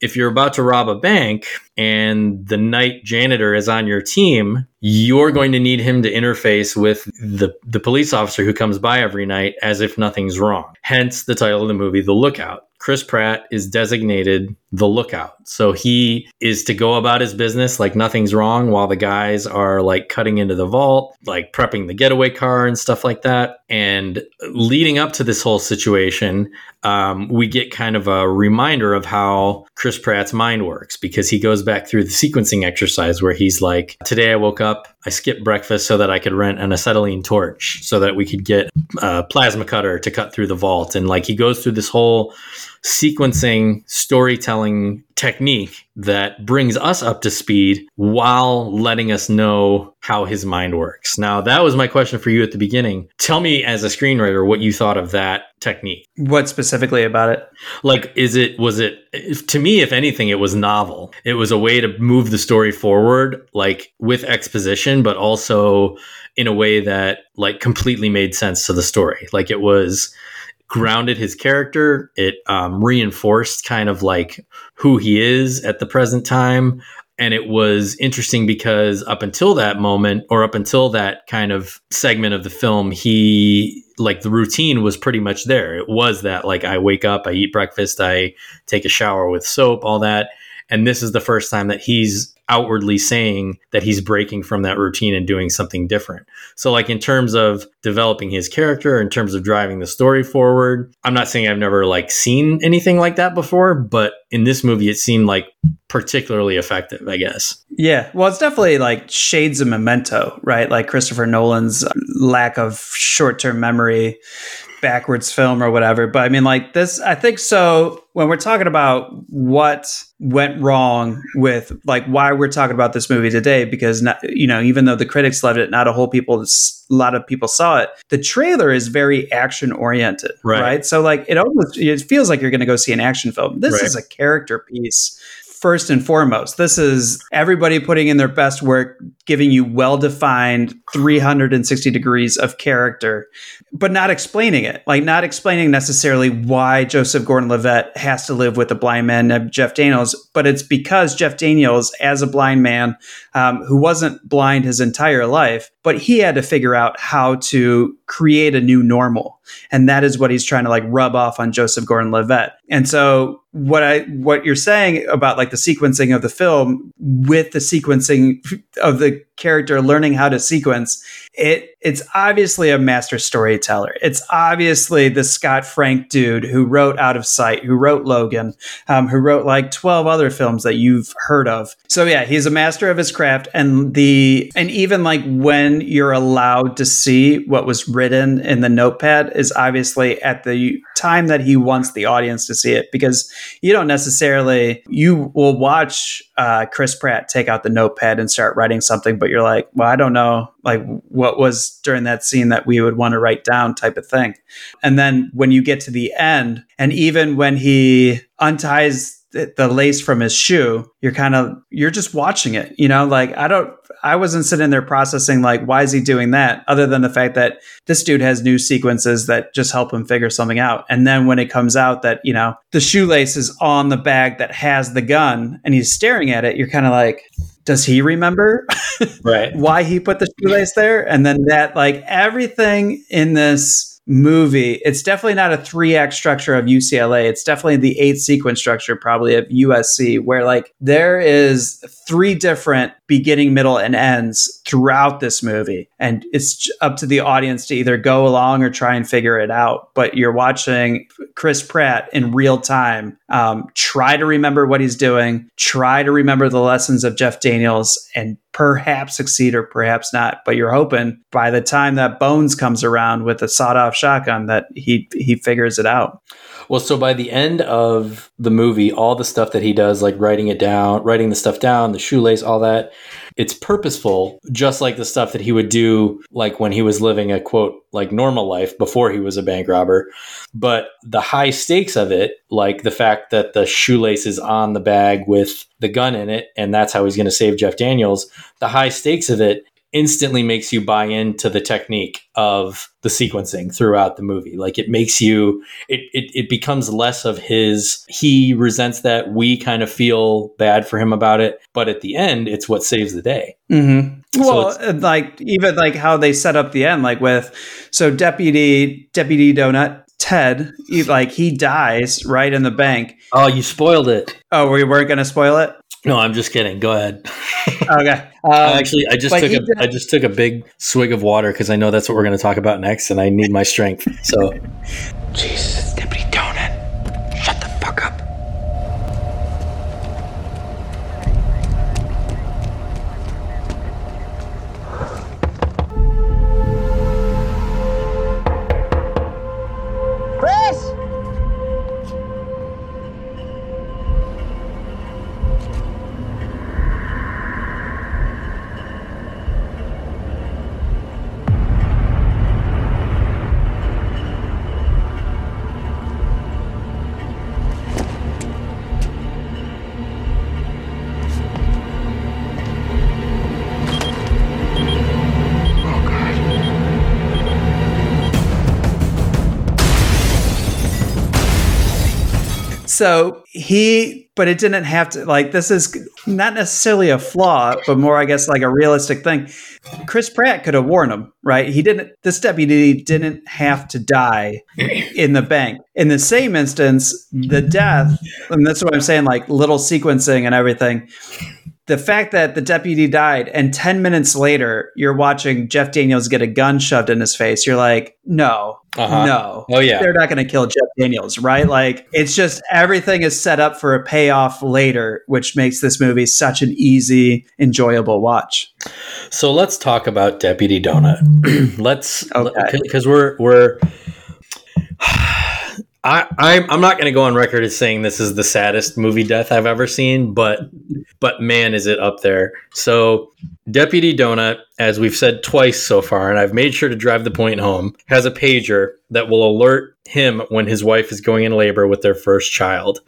if you're about to rob a bank and the night janitor is on your team, you're going to need him to interface with the, the police officer who comes by every night as if nothing's wrong. Hence the title of the movie, The Lookout. Chris Pratt is designated the lookout. So he is to go about his business like nothing's wrong while the guys are like cutting into the vault, like prepping the getaway car and stuff like that. And leading up to this whole situation, um, we get kind of a reminder of how Chris Pratt's mind works because he goes back through the sequencing exercise where he's like, Today I woke up, I skipped breakfast so that I could rent an acetylene torch so that we could get a plasma cutter to cut through the vault. And like he goes through this whole sequencing storytelling technique that brings us up to speed while letting us know how his mind works. Now, that was my question for you at the beginning. Tell me as a screenwriter what you thought of that technique. What specifically about it? Like is it was it if, to me if anything it was novel. It was a way to move the story forward like with exposition but also in a way that like completely made sense to the story. Like it was grounded his character. It um, reinforced kind of like who he is at the present time. And it was interesting because up until that moment, or up until that kind of segment of the film, he like the routine was pretty much there. It was that like I wake up, I eat breakfast, I take a shower with soap, all that. And this is the first time that he's outwardly saying that he's breaking from that routine and doing something different. So, like in terms of developing his character, in terms of driving the story forward, I'm not saying I've never like seen anything like that before, but in this movie, it seemed like particularly effective, I guess. Yeah, well, it's definitely like shades of memento, right? Like Christopher Nolan's lack of short term memory backwards film or whatever. But I mean, like this, I think so. When we're talking about what went wrong with like why we're talking about this movie today, because not, you know, even though the critics loved it, not a whole people, a lot of people saw it. The trailer is very action oriented, right. right? So like it almost it feels like you're going to go see an action film. This right. is a character piece first and foremost. This is everybody putting in their best work, giving you well defined 360 degrees of character, but not explaining it. Like, not explaining necessarily why Joseph Gordon Levitt has to live with a blind man, Jeff Daniels, but it's because Jeff Daniels, as a blind man um, who wasn't blind his entire life, but he had to figure out how to create a new normal. And that is what he's trying to like rub off on Joseph Gordon Levitt. And so what I what you're saying about like the sequencing of the film with the sequencing of the it character learning how to sequence it it's obviously a master storyteller. It's obviously the scott frank dude who wrote out of sight who wrote logan um, who wrote like 12 other films that you've heard of. So yeah he's a master of his craft and the and even like when you're allowed to see what was written in the notepad is obviously at the time that he wants the audience to see it because you don't necessarily you will watch uh, chris pratt take out the notepad and start writing something but you're like, well, I don't know, like what was during that scene that we would want to write down, type of thing. And then when you get to the end, and even when he unties the lace from his shoe, you're kind of you're just watching it, you know. Like I don't, I wasn't sitting there processing like why is he doing that, other than the fact that this dude has new sequences that just help him figure something out. And then when it comes out that you know the shoelace is on the bag that has the gun, and he's staring at it, you're kind of like, does he remember [LAUGHS] right. why he put the shoelace there? And then that like everything in this movie it's definitely not a three act structure of ucla it's definitely the eight sequence structure probably of usc where like there is three different beginning middle and ends throughout this movie and it's up to the audience to either go along or try and figure it out but you're watching chris pratt in real time um, try to remember what he's doing try to remember the lessons of jeff daniels and perhaps succeed or perhaps not. But you're hoping by the time that Bones comes around with a sawed off shotgun that he he figures it out. Well, so by the end of the movie, all the stuff that he does, like writing it down, writing the stuff down, the shoelace, all that, it's purposeful, just like the stuff that he would do, like when he was living a quote, like normal life before he was a bank robber. But the high stakes of it, like the fact that the shoelace is on the bag with the gun in it, and that's how he's going to save Jeff Daniels, the high stakes of it instantly makes you buy into the technique of the sequencing throughout the movie. Like it makes you, it, it, it becomes less of his, he resents that we kind of feel bad for him about it. But at the end, it's what saves the day. Mm-hmm. Well, uh, like even like how they set up the end, like with so deputy deputy donut Ted, he, like he dies right in the bank. Oh, you spoiled it. Oh, we weren't going to spoil it. No, I'm just kidding. Go ahead. [LAUGHS] Okay. Um, Actually, I just took a, did- I just took a big swig of water because I know that's what we're going to talk about next, and I need my strength. So, [LAUGHS] Jesus, So he, but it didn't have to, like, this is not necessarily a flaw, but more, I guess, like a realistic thing. Chris Pratt could have warned him, right? He didn't, this deputy didn't have to die in the bank. In the same instance, the death, and that's what I'm saying, like little sequencing and everything. The fact that the deputy died and 10 minutes later, you're watching Jeff Daniels get a gun shoved in his face, you're like, no, Uh-huh. no. Oh, yeah. They're not going to kill Jeff Daniels, right? Like, it's just everything is set up for a payoff later, which makes this movie such an easy, enjoyable watch. so let's talk about Deputy Donut. [CLEARS THROAT] let's Okay. because we're we're. I, I'm I'm not going to go on record as saying this is the saddest movie death I've ever seen, but but man, is it up there. So Deputy Donut, as we've said twice so far, and I've made sure to drive the point home, has a pager that will alert him when his wife is going in labor with their first child.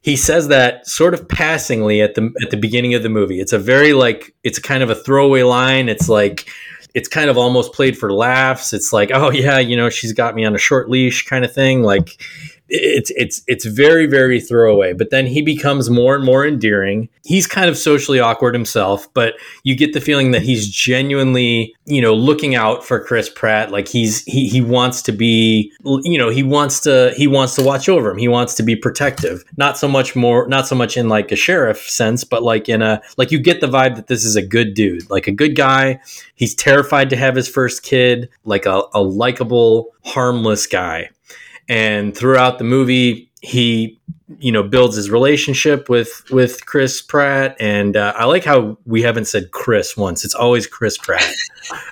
He says that sort of passingly at the at the beginning of the movie. It's a very like it's kind of a throwaway line. It's like it's kind of almost played for laughs. It's like, oh yeah, you know, she's got me on a short leash kind of thing. Like it's it's it's very very throwaway. But then he becomes more and more endearing. He's kind of socially awkward himself, but you get the feeling that he's genuinely, you know, looking out for Chris Pratt. Like he's he he wants to be, you know, he wants to he wants to watch over him. He wants to be protective. Not so much more, not so much in like a sheriff sense, but like in a like you get the vibe that this is a good dude, like a good guy. He's terrified to have his first kid, like a, a likable, harmless guy and throughout the movie he you know builds his relationship with with chris pratt. And uh, i like how we haven't said chris once. It's always chris pratt. [LAUGHS]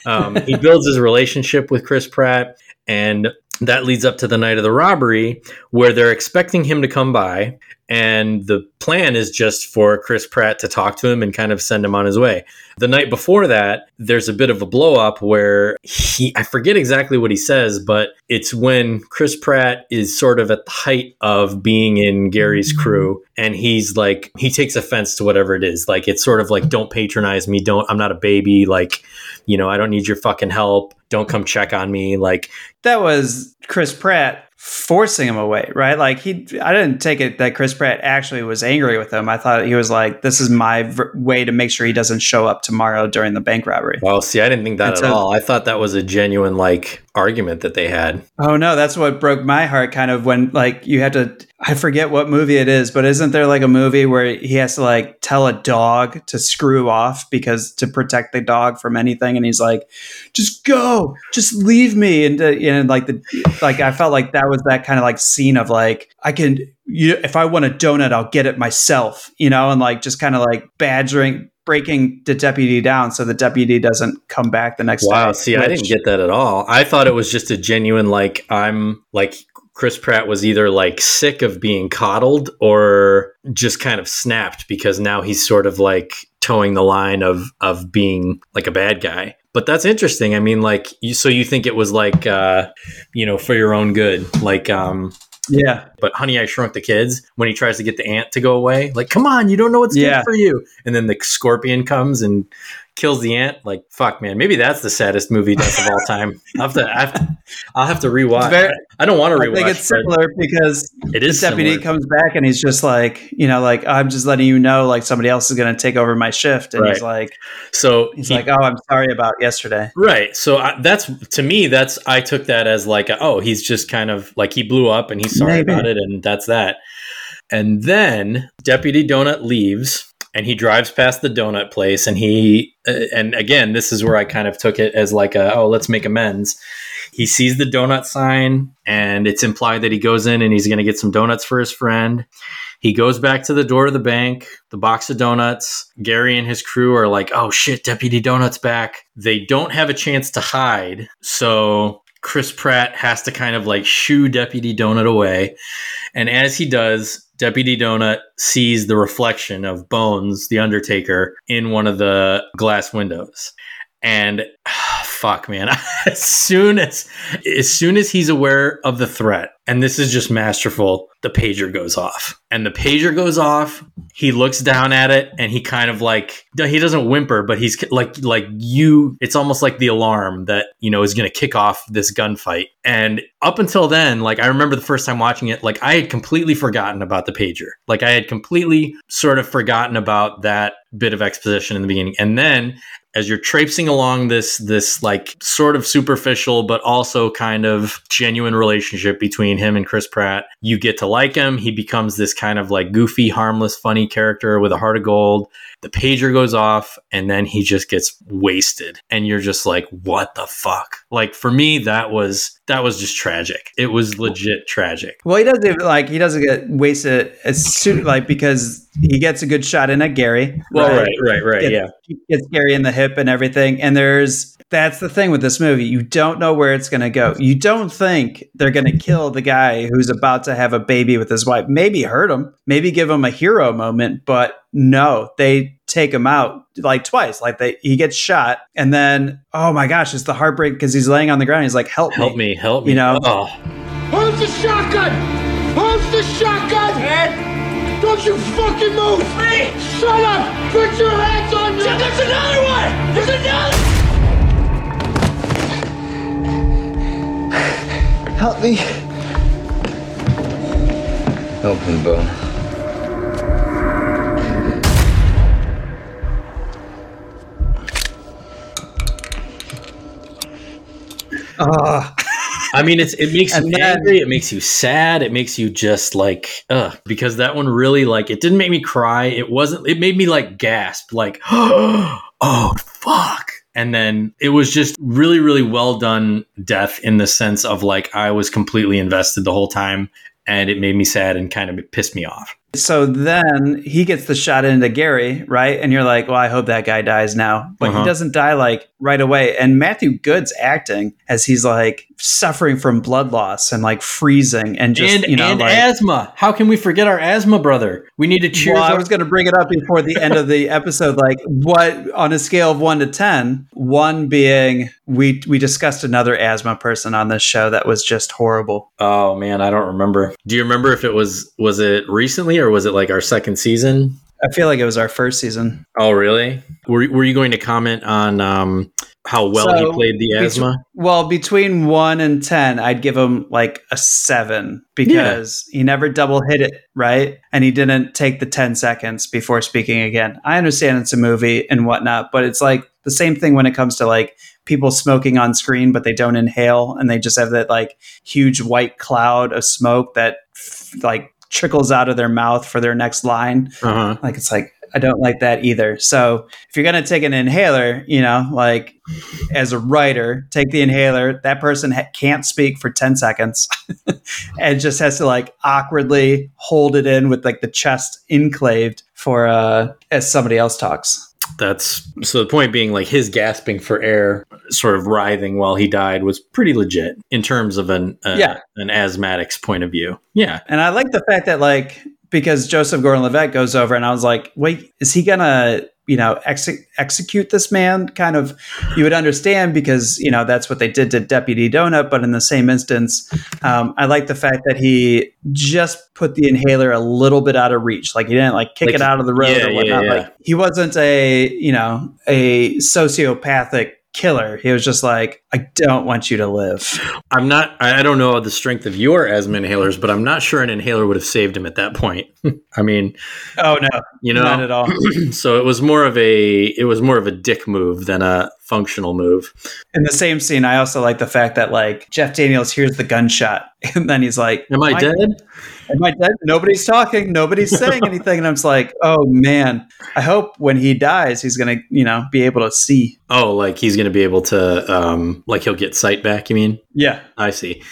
Um, he builds his relationship with chris pratt. And that leads up to the night of the robbery where they're expecting him to come by and the plan is just for chris pratt to talk to him and kind of send him on his way. The night before that there's a bit of a blow up where he i forget exactly what he says but it's when chris pratt is sort of at the height of being in gary's mm-hmm. crew and he's like he takes offense to whatever it is. Like it's sort of like don't patronize me. Don't i'm not a baby. Like you know i don't need your fucking help. Don't come check on me. Like That was Chris Pratt forcing him away, right? Like he, I didn't take it that Chris Pratt actually was angry with him. I thought he was like, "This is my v- way to make sure he doesn't show up tomorrow during the bank robbery." well see i didn't think that It's at a- all i thought that was a genuine like argument that they had Oh no, that's what broke my heart. Kind of when like you had to, I forget what movie it is, but isn't there like a movie where he has to like tell a dog to screw off because to protect the dog from anything, and he's like, "Just go, just leave me," and uh, and like the like I felt like that was that kind of like scene of like I can, you if I want a donut, I'll get it myself, you know, and like just kind of like badgering. Breaking the deputy down so the deputy doesn't come back the next day. Wow. See, I didn't get that at all. I thought it was just a genuine, like, I'm like, Chris Pratt was either like sick of being coddled or just kind of snapped because now he's sort of like towing the line of of being like a bad guy. But that's interesting. I mean, like, you, so you think it was like, uh, you know, for your own good, like, um, Yeah. but Honey, I Shrunk the Kids when he tries to get the ant to go away. Like, come on, you don't know what's Yeah. good for you. And then the scorpion comes and kills the ant. Like fuck, man. Maybe that's the saddest movie death of all time. I'll have to. I have to I'll have to rewatch. Very- I don't want to I rewatch. think it's similar because It is the deputy similar. comes back and he's just like, you know, like I'm just letting you know, like somebody else is going to take over my shift, and he's like, So he's he- like, oh, I'm sorry about yesterday. Right. So I, that's to me. That's I took that as like, a, oh, he's just kind of like he blew up and he's sorry Maybe. about it, and that's that. And then Deputy Donut leaves, and he drives past the donut place, and he uh, and again, this is where I kind of took it as like a, oh, let's make amends. He sees the donut sign, and it's implied that he goes in and he's going to get some donuts for his friend. He goes back to the door of the bank, the box of donuts. Gary and his crew are like, oh shit, Deputy Donut's back. They don't have a chance to hide. So Chris Pratt has to kind of like shoo Deputy Donut away. And as he does, Deputy Donut sees the reflection of Bones, the Undertaker, in one of the glass windows. And [SIGHS] fuck, man. [LAUGHS] as soon as as soon as he's aware of the threat, and this is just masterful, the pager goes off. And the pager goes off. He looks down at it and he kind of like he doesn't whimper, but he's like like you it's almost like the alarm that, you know, is going to kick off this gunfight. And up until then, like I remember the first time watching it, like I had completely forgotten about the pager. Like I had completely sort of forgotten about that bit of exposition in the beginning. And then as you're traipsing along this this like sort of superficial but also kind of genuine relationship between him and Chris Pratt, you get to like him. He becomes this kind of like goofy, harmless, funny character with a heart of gold. The pager goes off and then he just gets wasted and you're just like what the fuck? Like for me that was that was just tragic. It was legit tragic. Well, he doesn't like he doesn't get wasted as soon like because he gets a good shot in at Gary. Well, right, right, right, Gets- yeah. gets Gary in the hip and everything. And there's that's the thing with this movie. You don't know where it's going to go. You don't think they're going to kill the guy who's about to have a baby with his wife. Maybe hurt him. Maybe give him a hero moment. But no, they take him out like twice. Like they he gets shot and then oh my gosh, it's the heartbreak because he's laying on the ground. He's like, help, Help me, help me. You know, Oh. Hold the shotgun! Hold the shotgun! Ed! Don't you fucking move! Me! Shut up! Put your hands on your... There's another one! There's another... Help me. Help him, Bo. Ah. I mean, it's it makes [LAUGHS] you then- angry. It makes you sad. It makes you just like, ugh, because that one really like it didn't make me cry. It wasn't. It made me like gasp, like, [GASPS] oh fuck. And then it was just really, really well done death in the sense of like I was completely invested the whole time, and it made me sad and kind of pissed me off. So then he gets the shot into Gary, right? And you're like, well, I hope that guy dies now. But Uh-huh. he doesn't die like right away. And Matthew Goode's acting as he's like suffering from blood loss and like freezing and just, and you know, and like. asthma. How can we forget our asthma brother? We need to cheer. well, I was going to bring it up before the end of the episode. Like, what on a scale of one to ten, one being we we discussed another asthma person on this show that was just horrible. Oh man, I don't remember. Do you remember if it was was it recently or was it like our second season? I feel like it was our first season. Oh really? Were were you going to comment on um how well So, he played the asthma? Well, between one and ten, I'd give him like a seven because he never double hit it, right? And he didn't take the ten seconds before speaking again. I understand it's a movie and whatnot, but it's like the same thing when it comes to like people smoking on screen, but they don't inhale and they just have that like huge white cloud of smoke that like trickles out of their mouth for their next line. Uh-huh. Like it's like I don't like that either. So if you're gonna take an inhaler, you know, like as a writer, take the inhaler. That person ha- can't speak for ten seconds, [LAUGHS] and just has to like awkwardly hold it in with like the chest enclaved for uh as somebody else talks. That's so the point being like his gasping for air, sort of writhing while he died was pretty legit in terms of an uh, Yeah. an asthmatic's point of view. Yeah. And I like the fact that like because Joseph Gordon-Levitt goes over, and I was like, wait, is he gonna you know ex- execute this man kind of you would understand because you know that's what they did to deputy donut but in the same instance um, i like the fact that he just put the inhaler a little bit out of reach like he didn't like kick Like, it out of the road yeah, or yeah, whatnot yeah. like he wasn't a you know a sociopathic killer he was just like i don't want you to live I'm not. I I don't know the strength of your asthma inhalers, but I'm not sure an inhaler would have saved him at that point. [LAUGHS] I mean, oh no you know, not at all [CLEARS THROAT] so it was more of a it was more of a dick move than a functional move. in the same scene i also like the fact that like jeff daniels hears the gunshot [LAUGHS] and then he's like Am I dead? Am I dead? Nobody's talking. Nobody's saying [LAUGHS] anything. And I'm just like, oh man. I hope when he dies, he's gonna, you know, be able to see. Oh, like he's going to be able to, um, like he'll get sight back. You mean? Yeah. I see.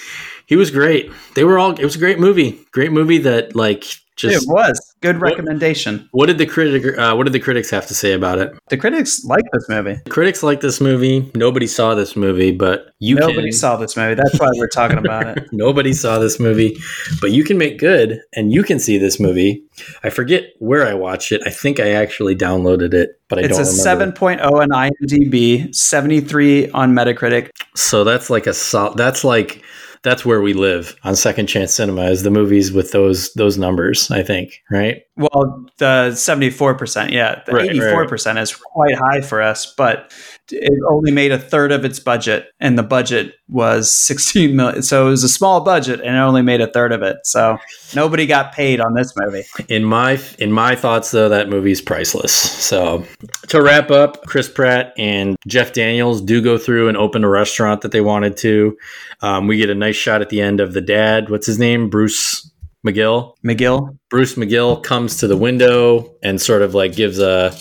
He was great. They were all. It was a great movie. Great movie that like just. it was good recommendation. What did the critic? Uh, what did the critics have to say about it? The critics like this movie. The critics like this movie. Nobody saw this movie, but you Nobody can. saw this movie. That's why we're talking about it. [LAUGHS] Nobody saw this movie, but you can make good and you can see this movie. I forget where I watched it. I think I actually downloaded it, but I It's don't a remember. 7.0 on IMDb, 73 on Metacritic. So that's like a sol- that's like that's where we live on Second Chance Cinema is the movies with those those numbers, I think, right? Well, the 74%, yeah. The Right, right, 84% is quite high for us, but it only made a third of its budget, and the budget was 16 million. So it was a small budget, and it only made a third of it. So nobody got paid on this movie. In my in my thoughts though, that movie's priceless. So to wrap up, Chris Pratt and Jeff Daniels do go through and open a restaurant that they wanted to. Um, we get a nice shot at the end of the dad. What's his name? Bruce McGill. McGill. Bruce McGill comes to the window and sort of like gives a,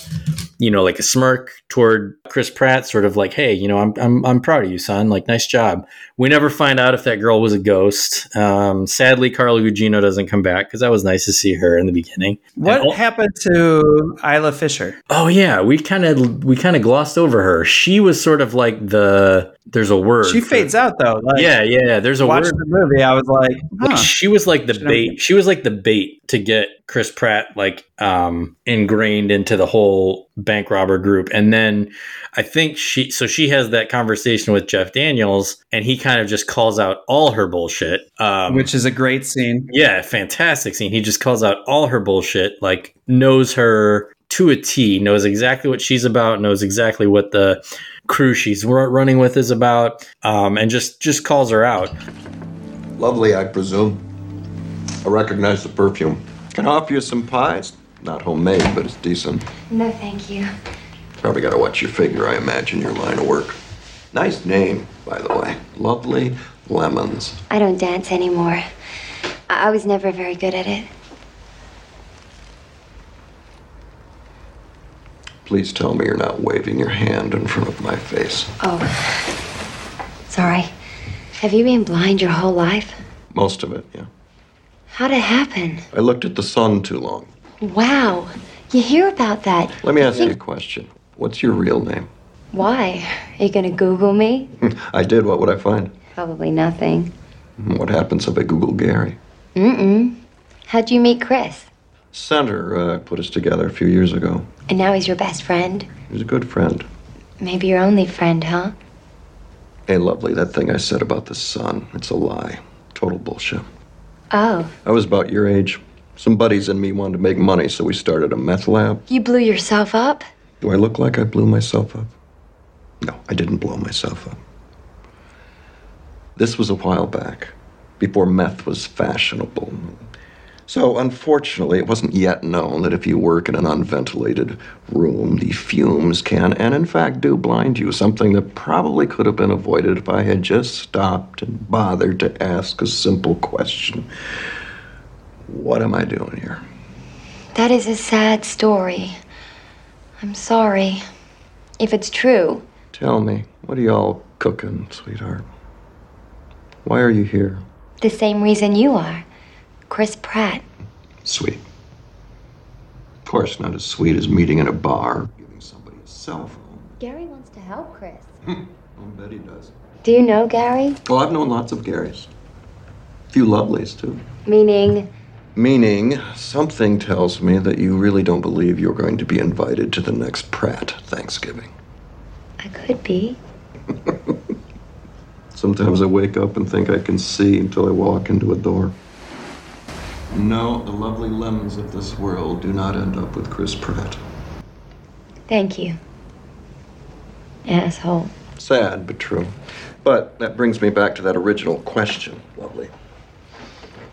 you know, like a smirk toward Chris Pratt, sort of like, "Hey, you know, I'm I'm I'm proud of you, son. Like, nice job." We never find out if that girl was a ghost. Um, sadly, Carla Gugino doesn't come back because that was nice to see her in the beginning. What And- happened to Isla Fisher? Oh yeah, we kind of we kind of glossed over her. She was sort of like the there's a word. She for- fades out though. Like, yeah, yeah. There's a watch word. the movie. I was like, huh. she was like the bait. She was like the bait to get Chris Pratt like um ingrained into the whole bank robber group. And then I think she so she has that conversation with Jeff Daniels and he kind of just calls out all her bullshit. Um which is a great scene. yeah, fantastic scene. He just calls out all her bullshit, like knows her to a T, knows exactly what she's about, knows exactly what the crew she's running with is about, um, and just just calls her out. Lovely, I presume. I recognize the perfume. Can I offer you some pies? Not homemade, but it's decent. No, thank you. Probably gotta watch your figure, I imagine, your line of work. Nice name, by the way. Lovely Lemons. I don't dance anymore. I, I was never very good at it. Please tell me you're not waving your hand in front of my face. Oh. Sorry. Have you been blind your whole life? Most of it, yeah. How'd it happen? I looked at the sun too long. Wow. You hear about that. Let me ask you a question. What's your real name? Why? Are you gonna Google me? [LAUGHS] I did. What would I find? Probably nothing. What happens if I Google Gary? Mm-mm. How'd you meet Chris? Center uh, put us together a few years ago. And now he's your best friend? He's a good friend. Maybe your only friend, huh? Hey, lovely, that thing I said about the sun, it's a lie. Total bullshit. Oh, I was about your age. Some buddies and me wanted to make money, so we started a meth lab. you blew yourself up? Do I look like I blew myself up? No, I didn't blow myself up. This was a while back, before meth was fashionable. So, unfortunately, it wasn't yet known that if you work in an unventilated room, the fumes can, and in fact do, blind you. Something that probably could have been avoided if I had just stopped and bothered to ask a simple question What am I doing here? That is a sad story. I'm sorry. If it's true, Tell me, what are y'all cooking, sweetheart? Why are you here? the same reason you are. Chris Pratt. Sweet. Of course, not as sweet as meeting in a bar, giving somebody a cell phone. Gary wants to help Chris. Hmm, I'll bet he does. Do you know Gary? Well, I've known lots of Garys. A few lovelies, too. Meaning, Meaning, something tells me that you really don't believe you're going to be invited to the next Pratt Thanksgiving. I could be. [LAUGHS] Sometimes I wake up and think I can see until I walk into a door. No, the lovely lemons of this world do not end up with Chris Pratt. Thank you. Asshole. Sad, but true. But that brings me back to that original question, lovely.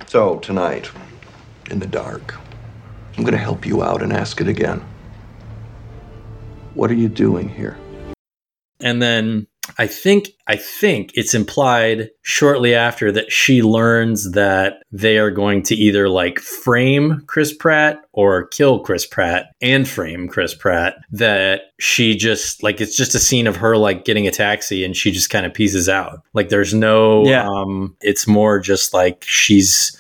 So, tonight, in the dark, I'm going to help you out and ask it again. What are you doing here? And then I think I think it's implied shortly after that she learns that they are going to either like frame Chris Pratt or kill Chris Pratt and frame Chris Pratt that she just like it's just a scene of her like getting a taxi and she just kind of pieces out. Like there's no Yeah. um it's more just like she's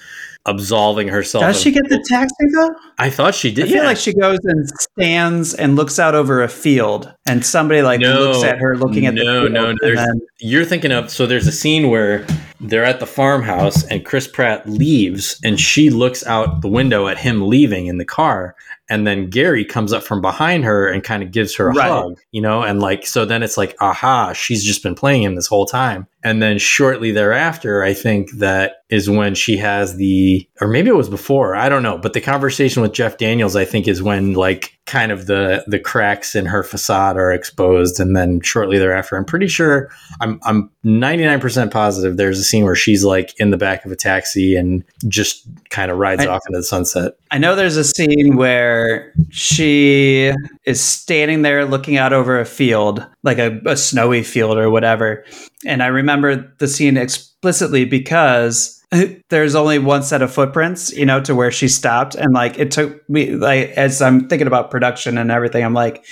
absolving herself. Does of- she get the taxi though? I thought she did. I feel yeah. like she goes and stands and looks out over a field, and somebody like looks at her looking at the no, field, no, no. then- you're thinking of so there's a scene where they're at the farmhouse and Chris Pratt leaves and she looks out the window at him leaving in the car and then Gary comes up from behind her and kind of gives her a Right. hug, you know, and like so then it's like aha, she's just been playing him this whole time. And then shortly thereafter, I think that is when she has the or maybe it was before, I don't know, but the conversation with Jeff Daniels I think is when like kind of the the cracks in her facade are exposed and then shortly thereafter I'm pretty sure I'm I'm 99% positive there's a scene where she's like in the back of a taxi and just kind of rides I- off into the sunset. I know there's a scene where she is standing there looking out over a field, like a, a snowy field or whatever. And I remember the scene explicitly because [LAUGHS] there's only one set of footprints, you know, to where she stopped. And like it took me, like, as I'm thinking about production and everything, I'm like,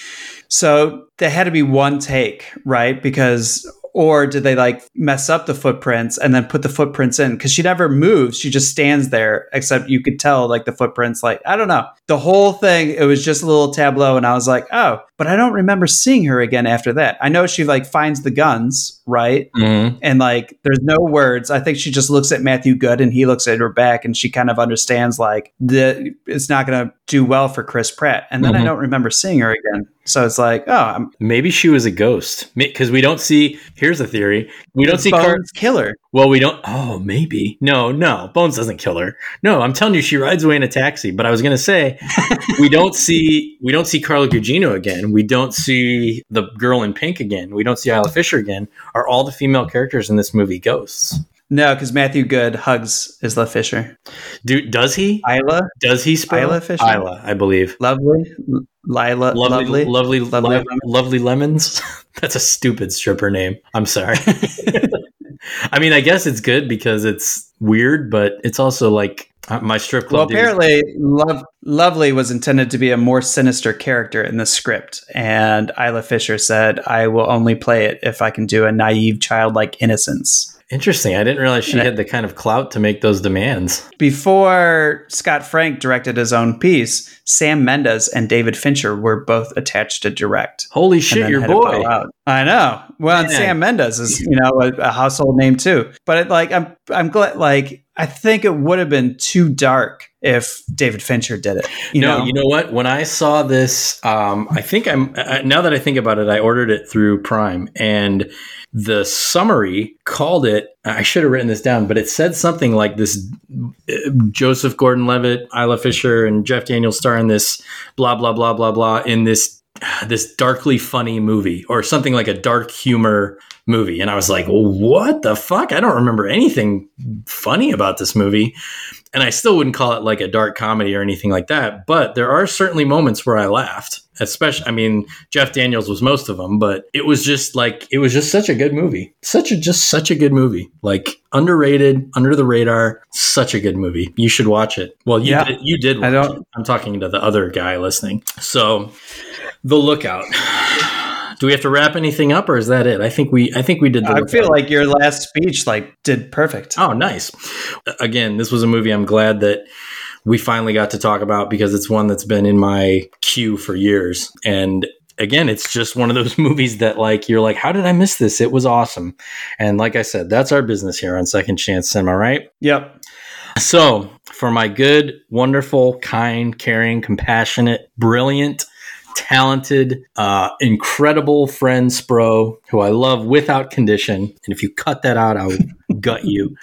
so there had to be one take, right? Because or did they like mess up the footprints and then put the footprints in? Because she never moves; she just stands there. Except you could tell like the footprints. Like I don't know, the whole thing. It was just a little tableau, and I was like, oh, but I don't remember seeing her again after that. I know she like finds the guns, right? Mm-hmm. And like, there's no words. I think she just looks at Matthew Goode and he looks at her back and she kind of understands like the it's not going to do well for Chris Pratt. And then I Mhm. don't remember seeing her again. So it's like, oh, I'm Maybe she was a ghost because we don't see. Here's a theory: we don't see Car- killer. Well, we don't. Oh, maybe. No, no. Bones doesn't kill her. No, I'm telling you, she rides away in a taxi. But I was gonna say, we don't [LAUGHS] see we don't see Carla Gugino again. We don't see the girl in pink again. We don't see Isla Fisher again. Are all the female characters in this movie ghosts? No, because Matthew Goode hugs Isla Fisher. Do does he? Isla, Does he spell Isla Fisher? Isla, I believe. lovely, Lila, Lovely, lovely, lovely, lovely, lovely, lovely lemons. [LAUGHS] That's a stupid stripper name. I'm sorry. [LAUGHS] I mean, I guess it's good because it's weird, but it's also like my strip Well, club. dudes- apparently, Love, Lovely was intended to be a more sinister character in the script, and Isla Fisher said, "I will only play it if I can do a naive, childlike innocence." Interesting. I didn't realize she had the kind of clout to make those demands. Before Scott Frank directed his own piece, Sam Mendes and David Fincher were both attached to direct. Holy shit, your boy. out. I know. Well, and Sam Mendes is you know a, a household name too. But it, like I'm I'm glad like I think it would have been too dark if David Fincher did it. You no, know? you know what? When I saw this, um, I think I'm uh, now that I think about it, I ordered it through Prime, and the summary called it. I should have written this down, but it said something like this: uh, Joseph Gordon-Levitt, Isla Fisher, and Jeff Daniels star in this blah blah blah blah blah in this this darkly funny movie or something like a dark humor movie and i was like what the fuck i don't remember anything funny about this movie and I still wouldn't call it like a dark comedy or anything like that. But there are certainly moments where I laughed. Especially, I mean, Jeff Daniels was most of them, but it was just like it was just such a good movie, such a just such a good movie, like underrated, under the radar, such a good movie. You should watch it. Well, you Yeah. did, you did. Watch I don't- It. I'm talking to the other guy listening. So, The Lookout. Do we have to wrap anything up, or is that it? I think we, I think we did. The I feel like your last speech like did perfect. Oh, nice. Again, this was a movie I'm glad that we finally got to talk about because it's one that's been in my queue for years. And again, it's just one of those [LAUGHS] movies that like you're like, how did I miss this? It was awesome. And like I said, that's our business here on Second Chance Cinema, right? Yep. So, for my good, wonderful, kind, caring, compassionate, brilliant, talented, uh, incredible friend Spro, who I love without condition, and if you cut that out, I would [LAUGHS] gut you.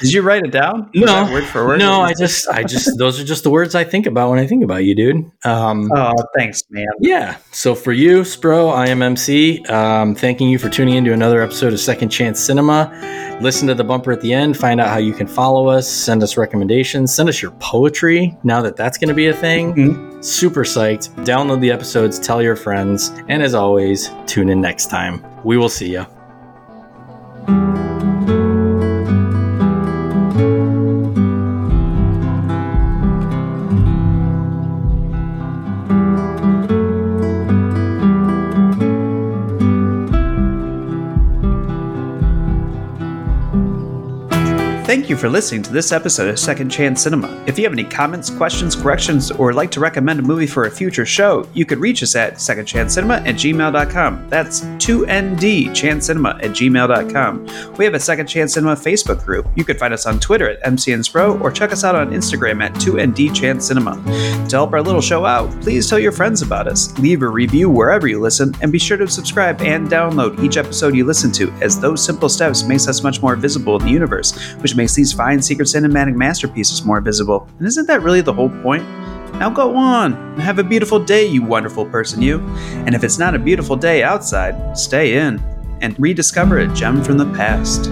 Did you write it down? No, word for word. no, I just, I just, [LAUGHS] those are just the words I think about when I think about you, dude. Um, Oh, thanks, man. yeah. So for you, Spro, I am MC. Um, thanking you for tuning in to another episode of Second Chance Cinema. Listen to the bumper at the end. Find out how you can follow us. Send us recommendations. Send us your poetry. Now that that's going to be a thing, super psyched. Download the episodes. Tell your friends. And as always, tune in next time. We will see you. Thank you for listening to this episode of Second Chance Cinema. If you have any comments, questions, corrections, or would like to recommend a movie for a future show, you could reach us at secondchancecinema at gmail.com. That's 2ND Chance Cinema at gmail.com. We have a Second Chance Cinema Facebook group. You could find us on Twitter at MCNSPro or check us out on Instagram at 2ND Chance Cinema. To help our little show out, please tell your friends about us, leave a review wherever you listen, and be sure to subscribe and download each episode you listen to, as those simple steps makes us much more visible in the universe, which makes these fine secret cinematic masterpieces more visible. And isn't that really the whole point? Now go on and have a beautiful day, you wonderful person, you. And if it's not a beautiful day outside, stay in and rediscover a gem from the past.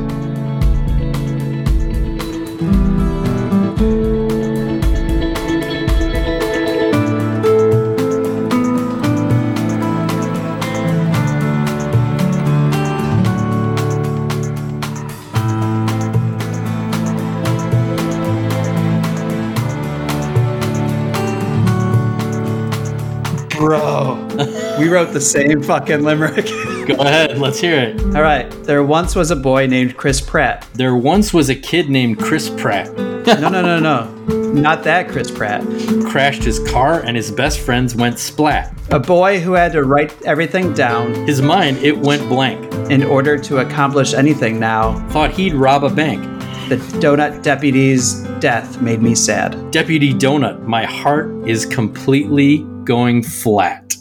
Wrote the same fucking limerick. [LAUGHS] Go ahead. Let's hear it. All right. There once was a boy named Chris Pratt. There once was a kid named Chris Pratt. [LAUGHS] No, no, no, no. Not that Chris Pratt. Crashed his car and his best friends went splat. A boy who had to write everything down His mind, it went blank. in order to accomplish anything now. Thought he'd rob a bank. The donut deputy's death made me sad. Deputy Donut, my heart is completely going flat.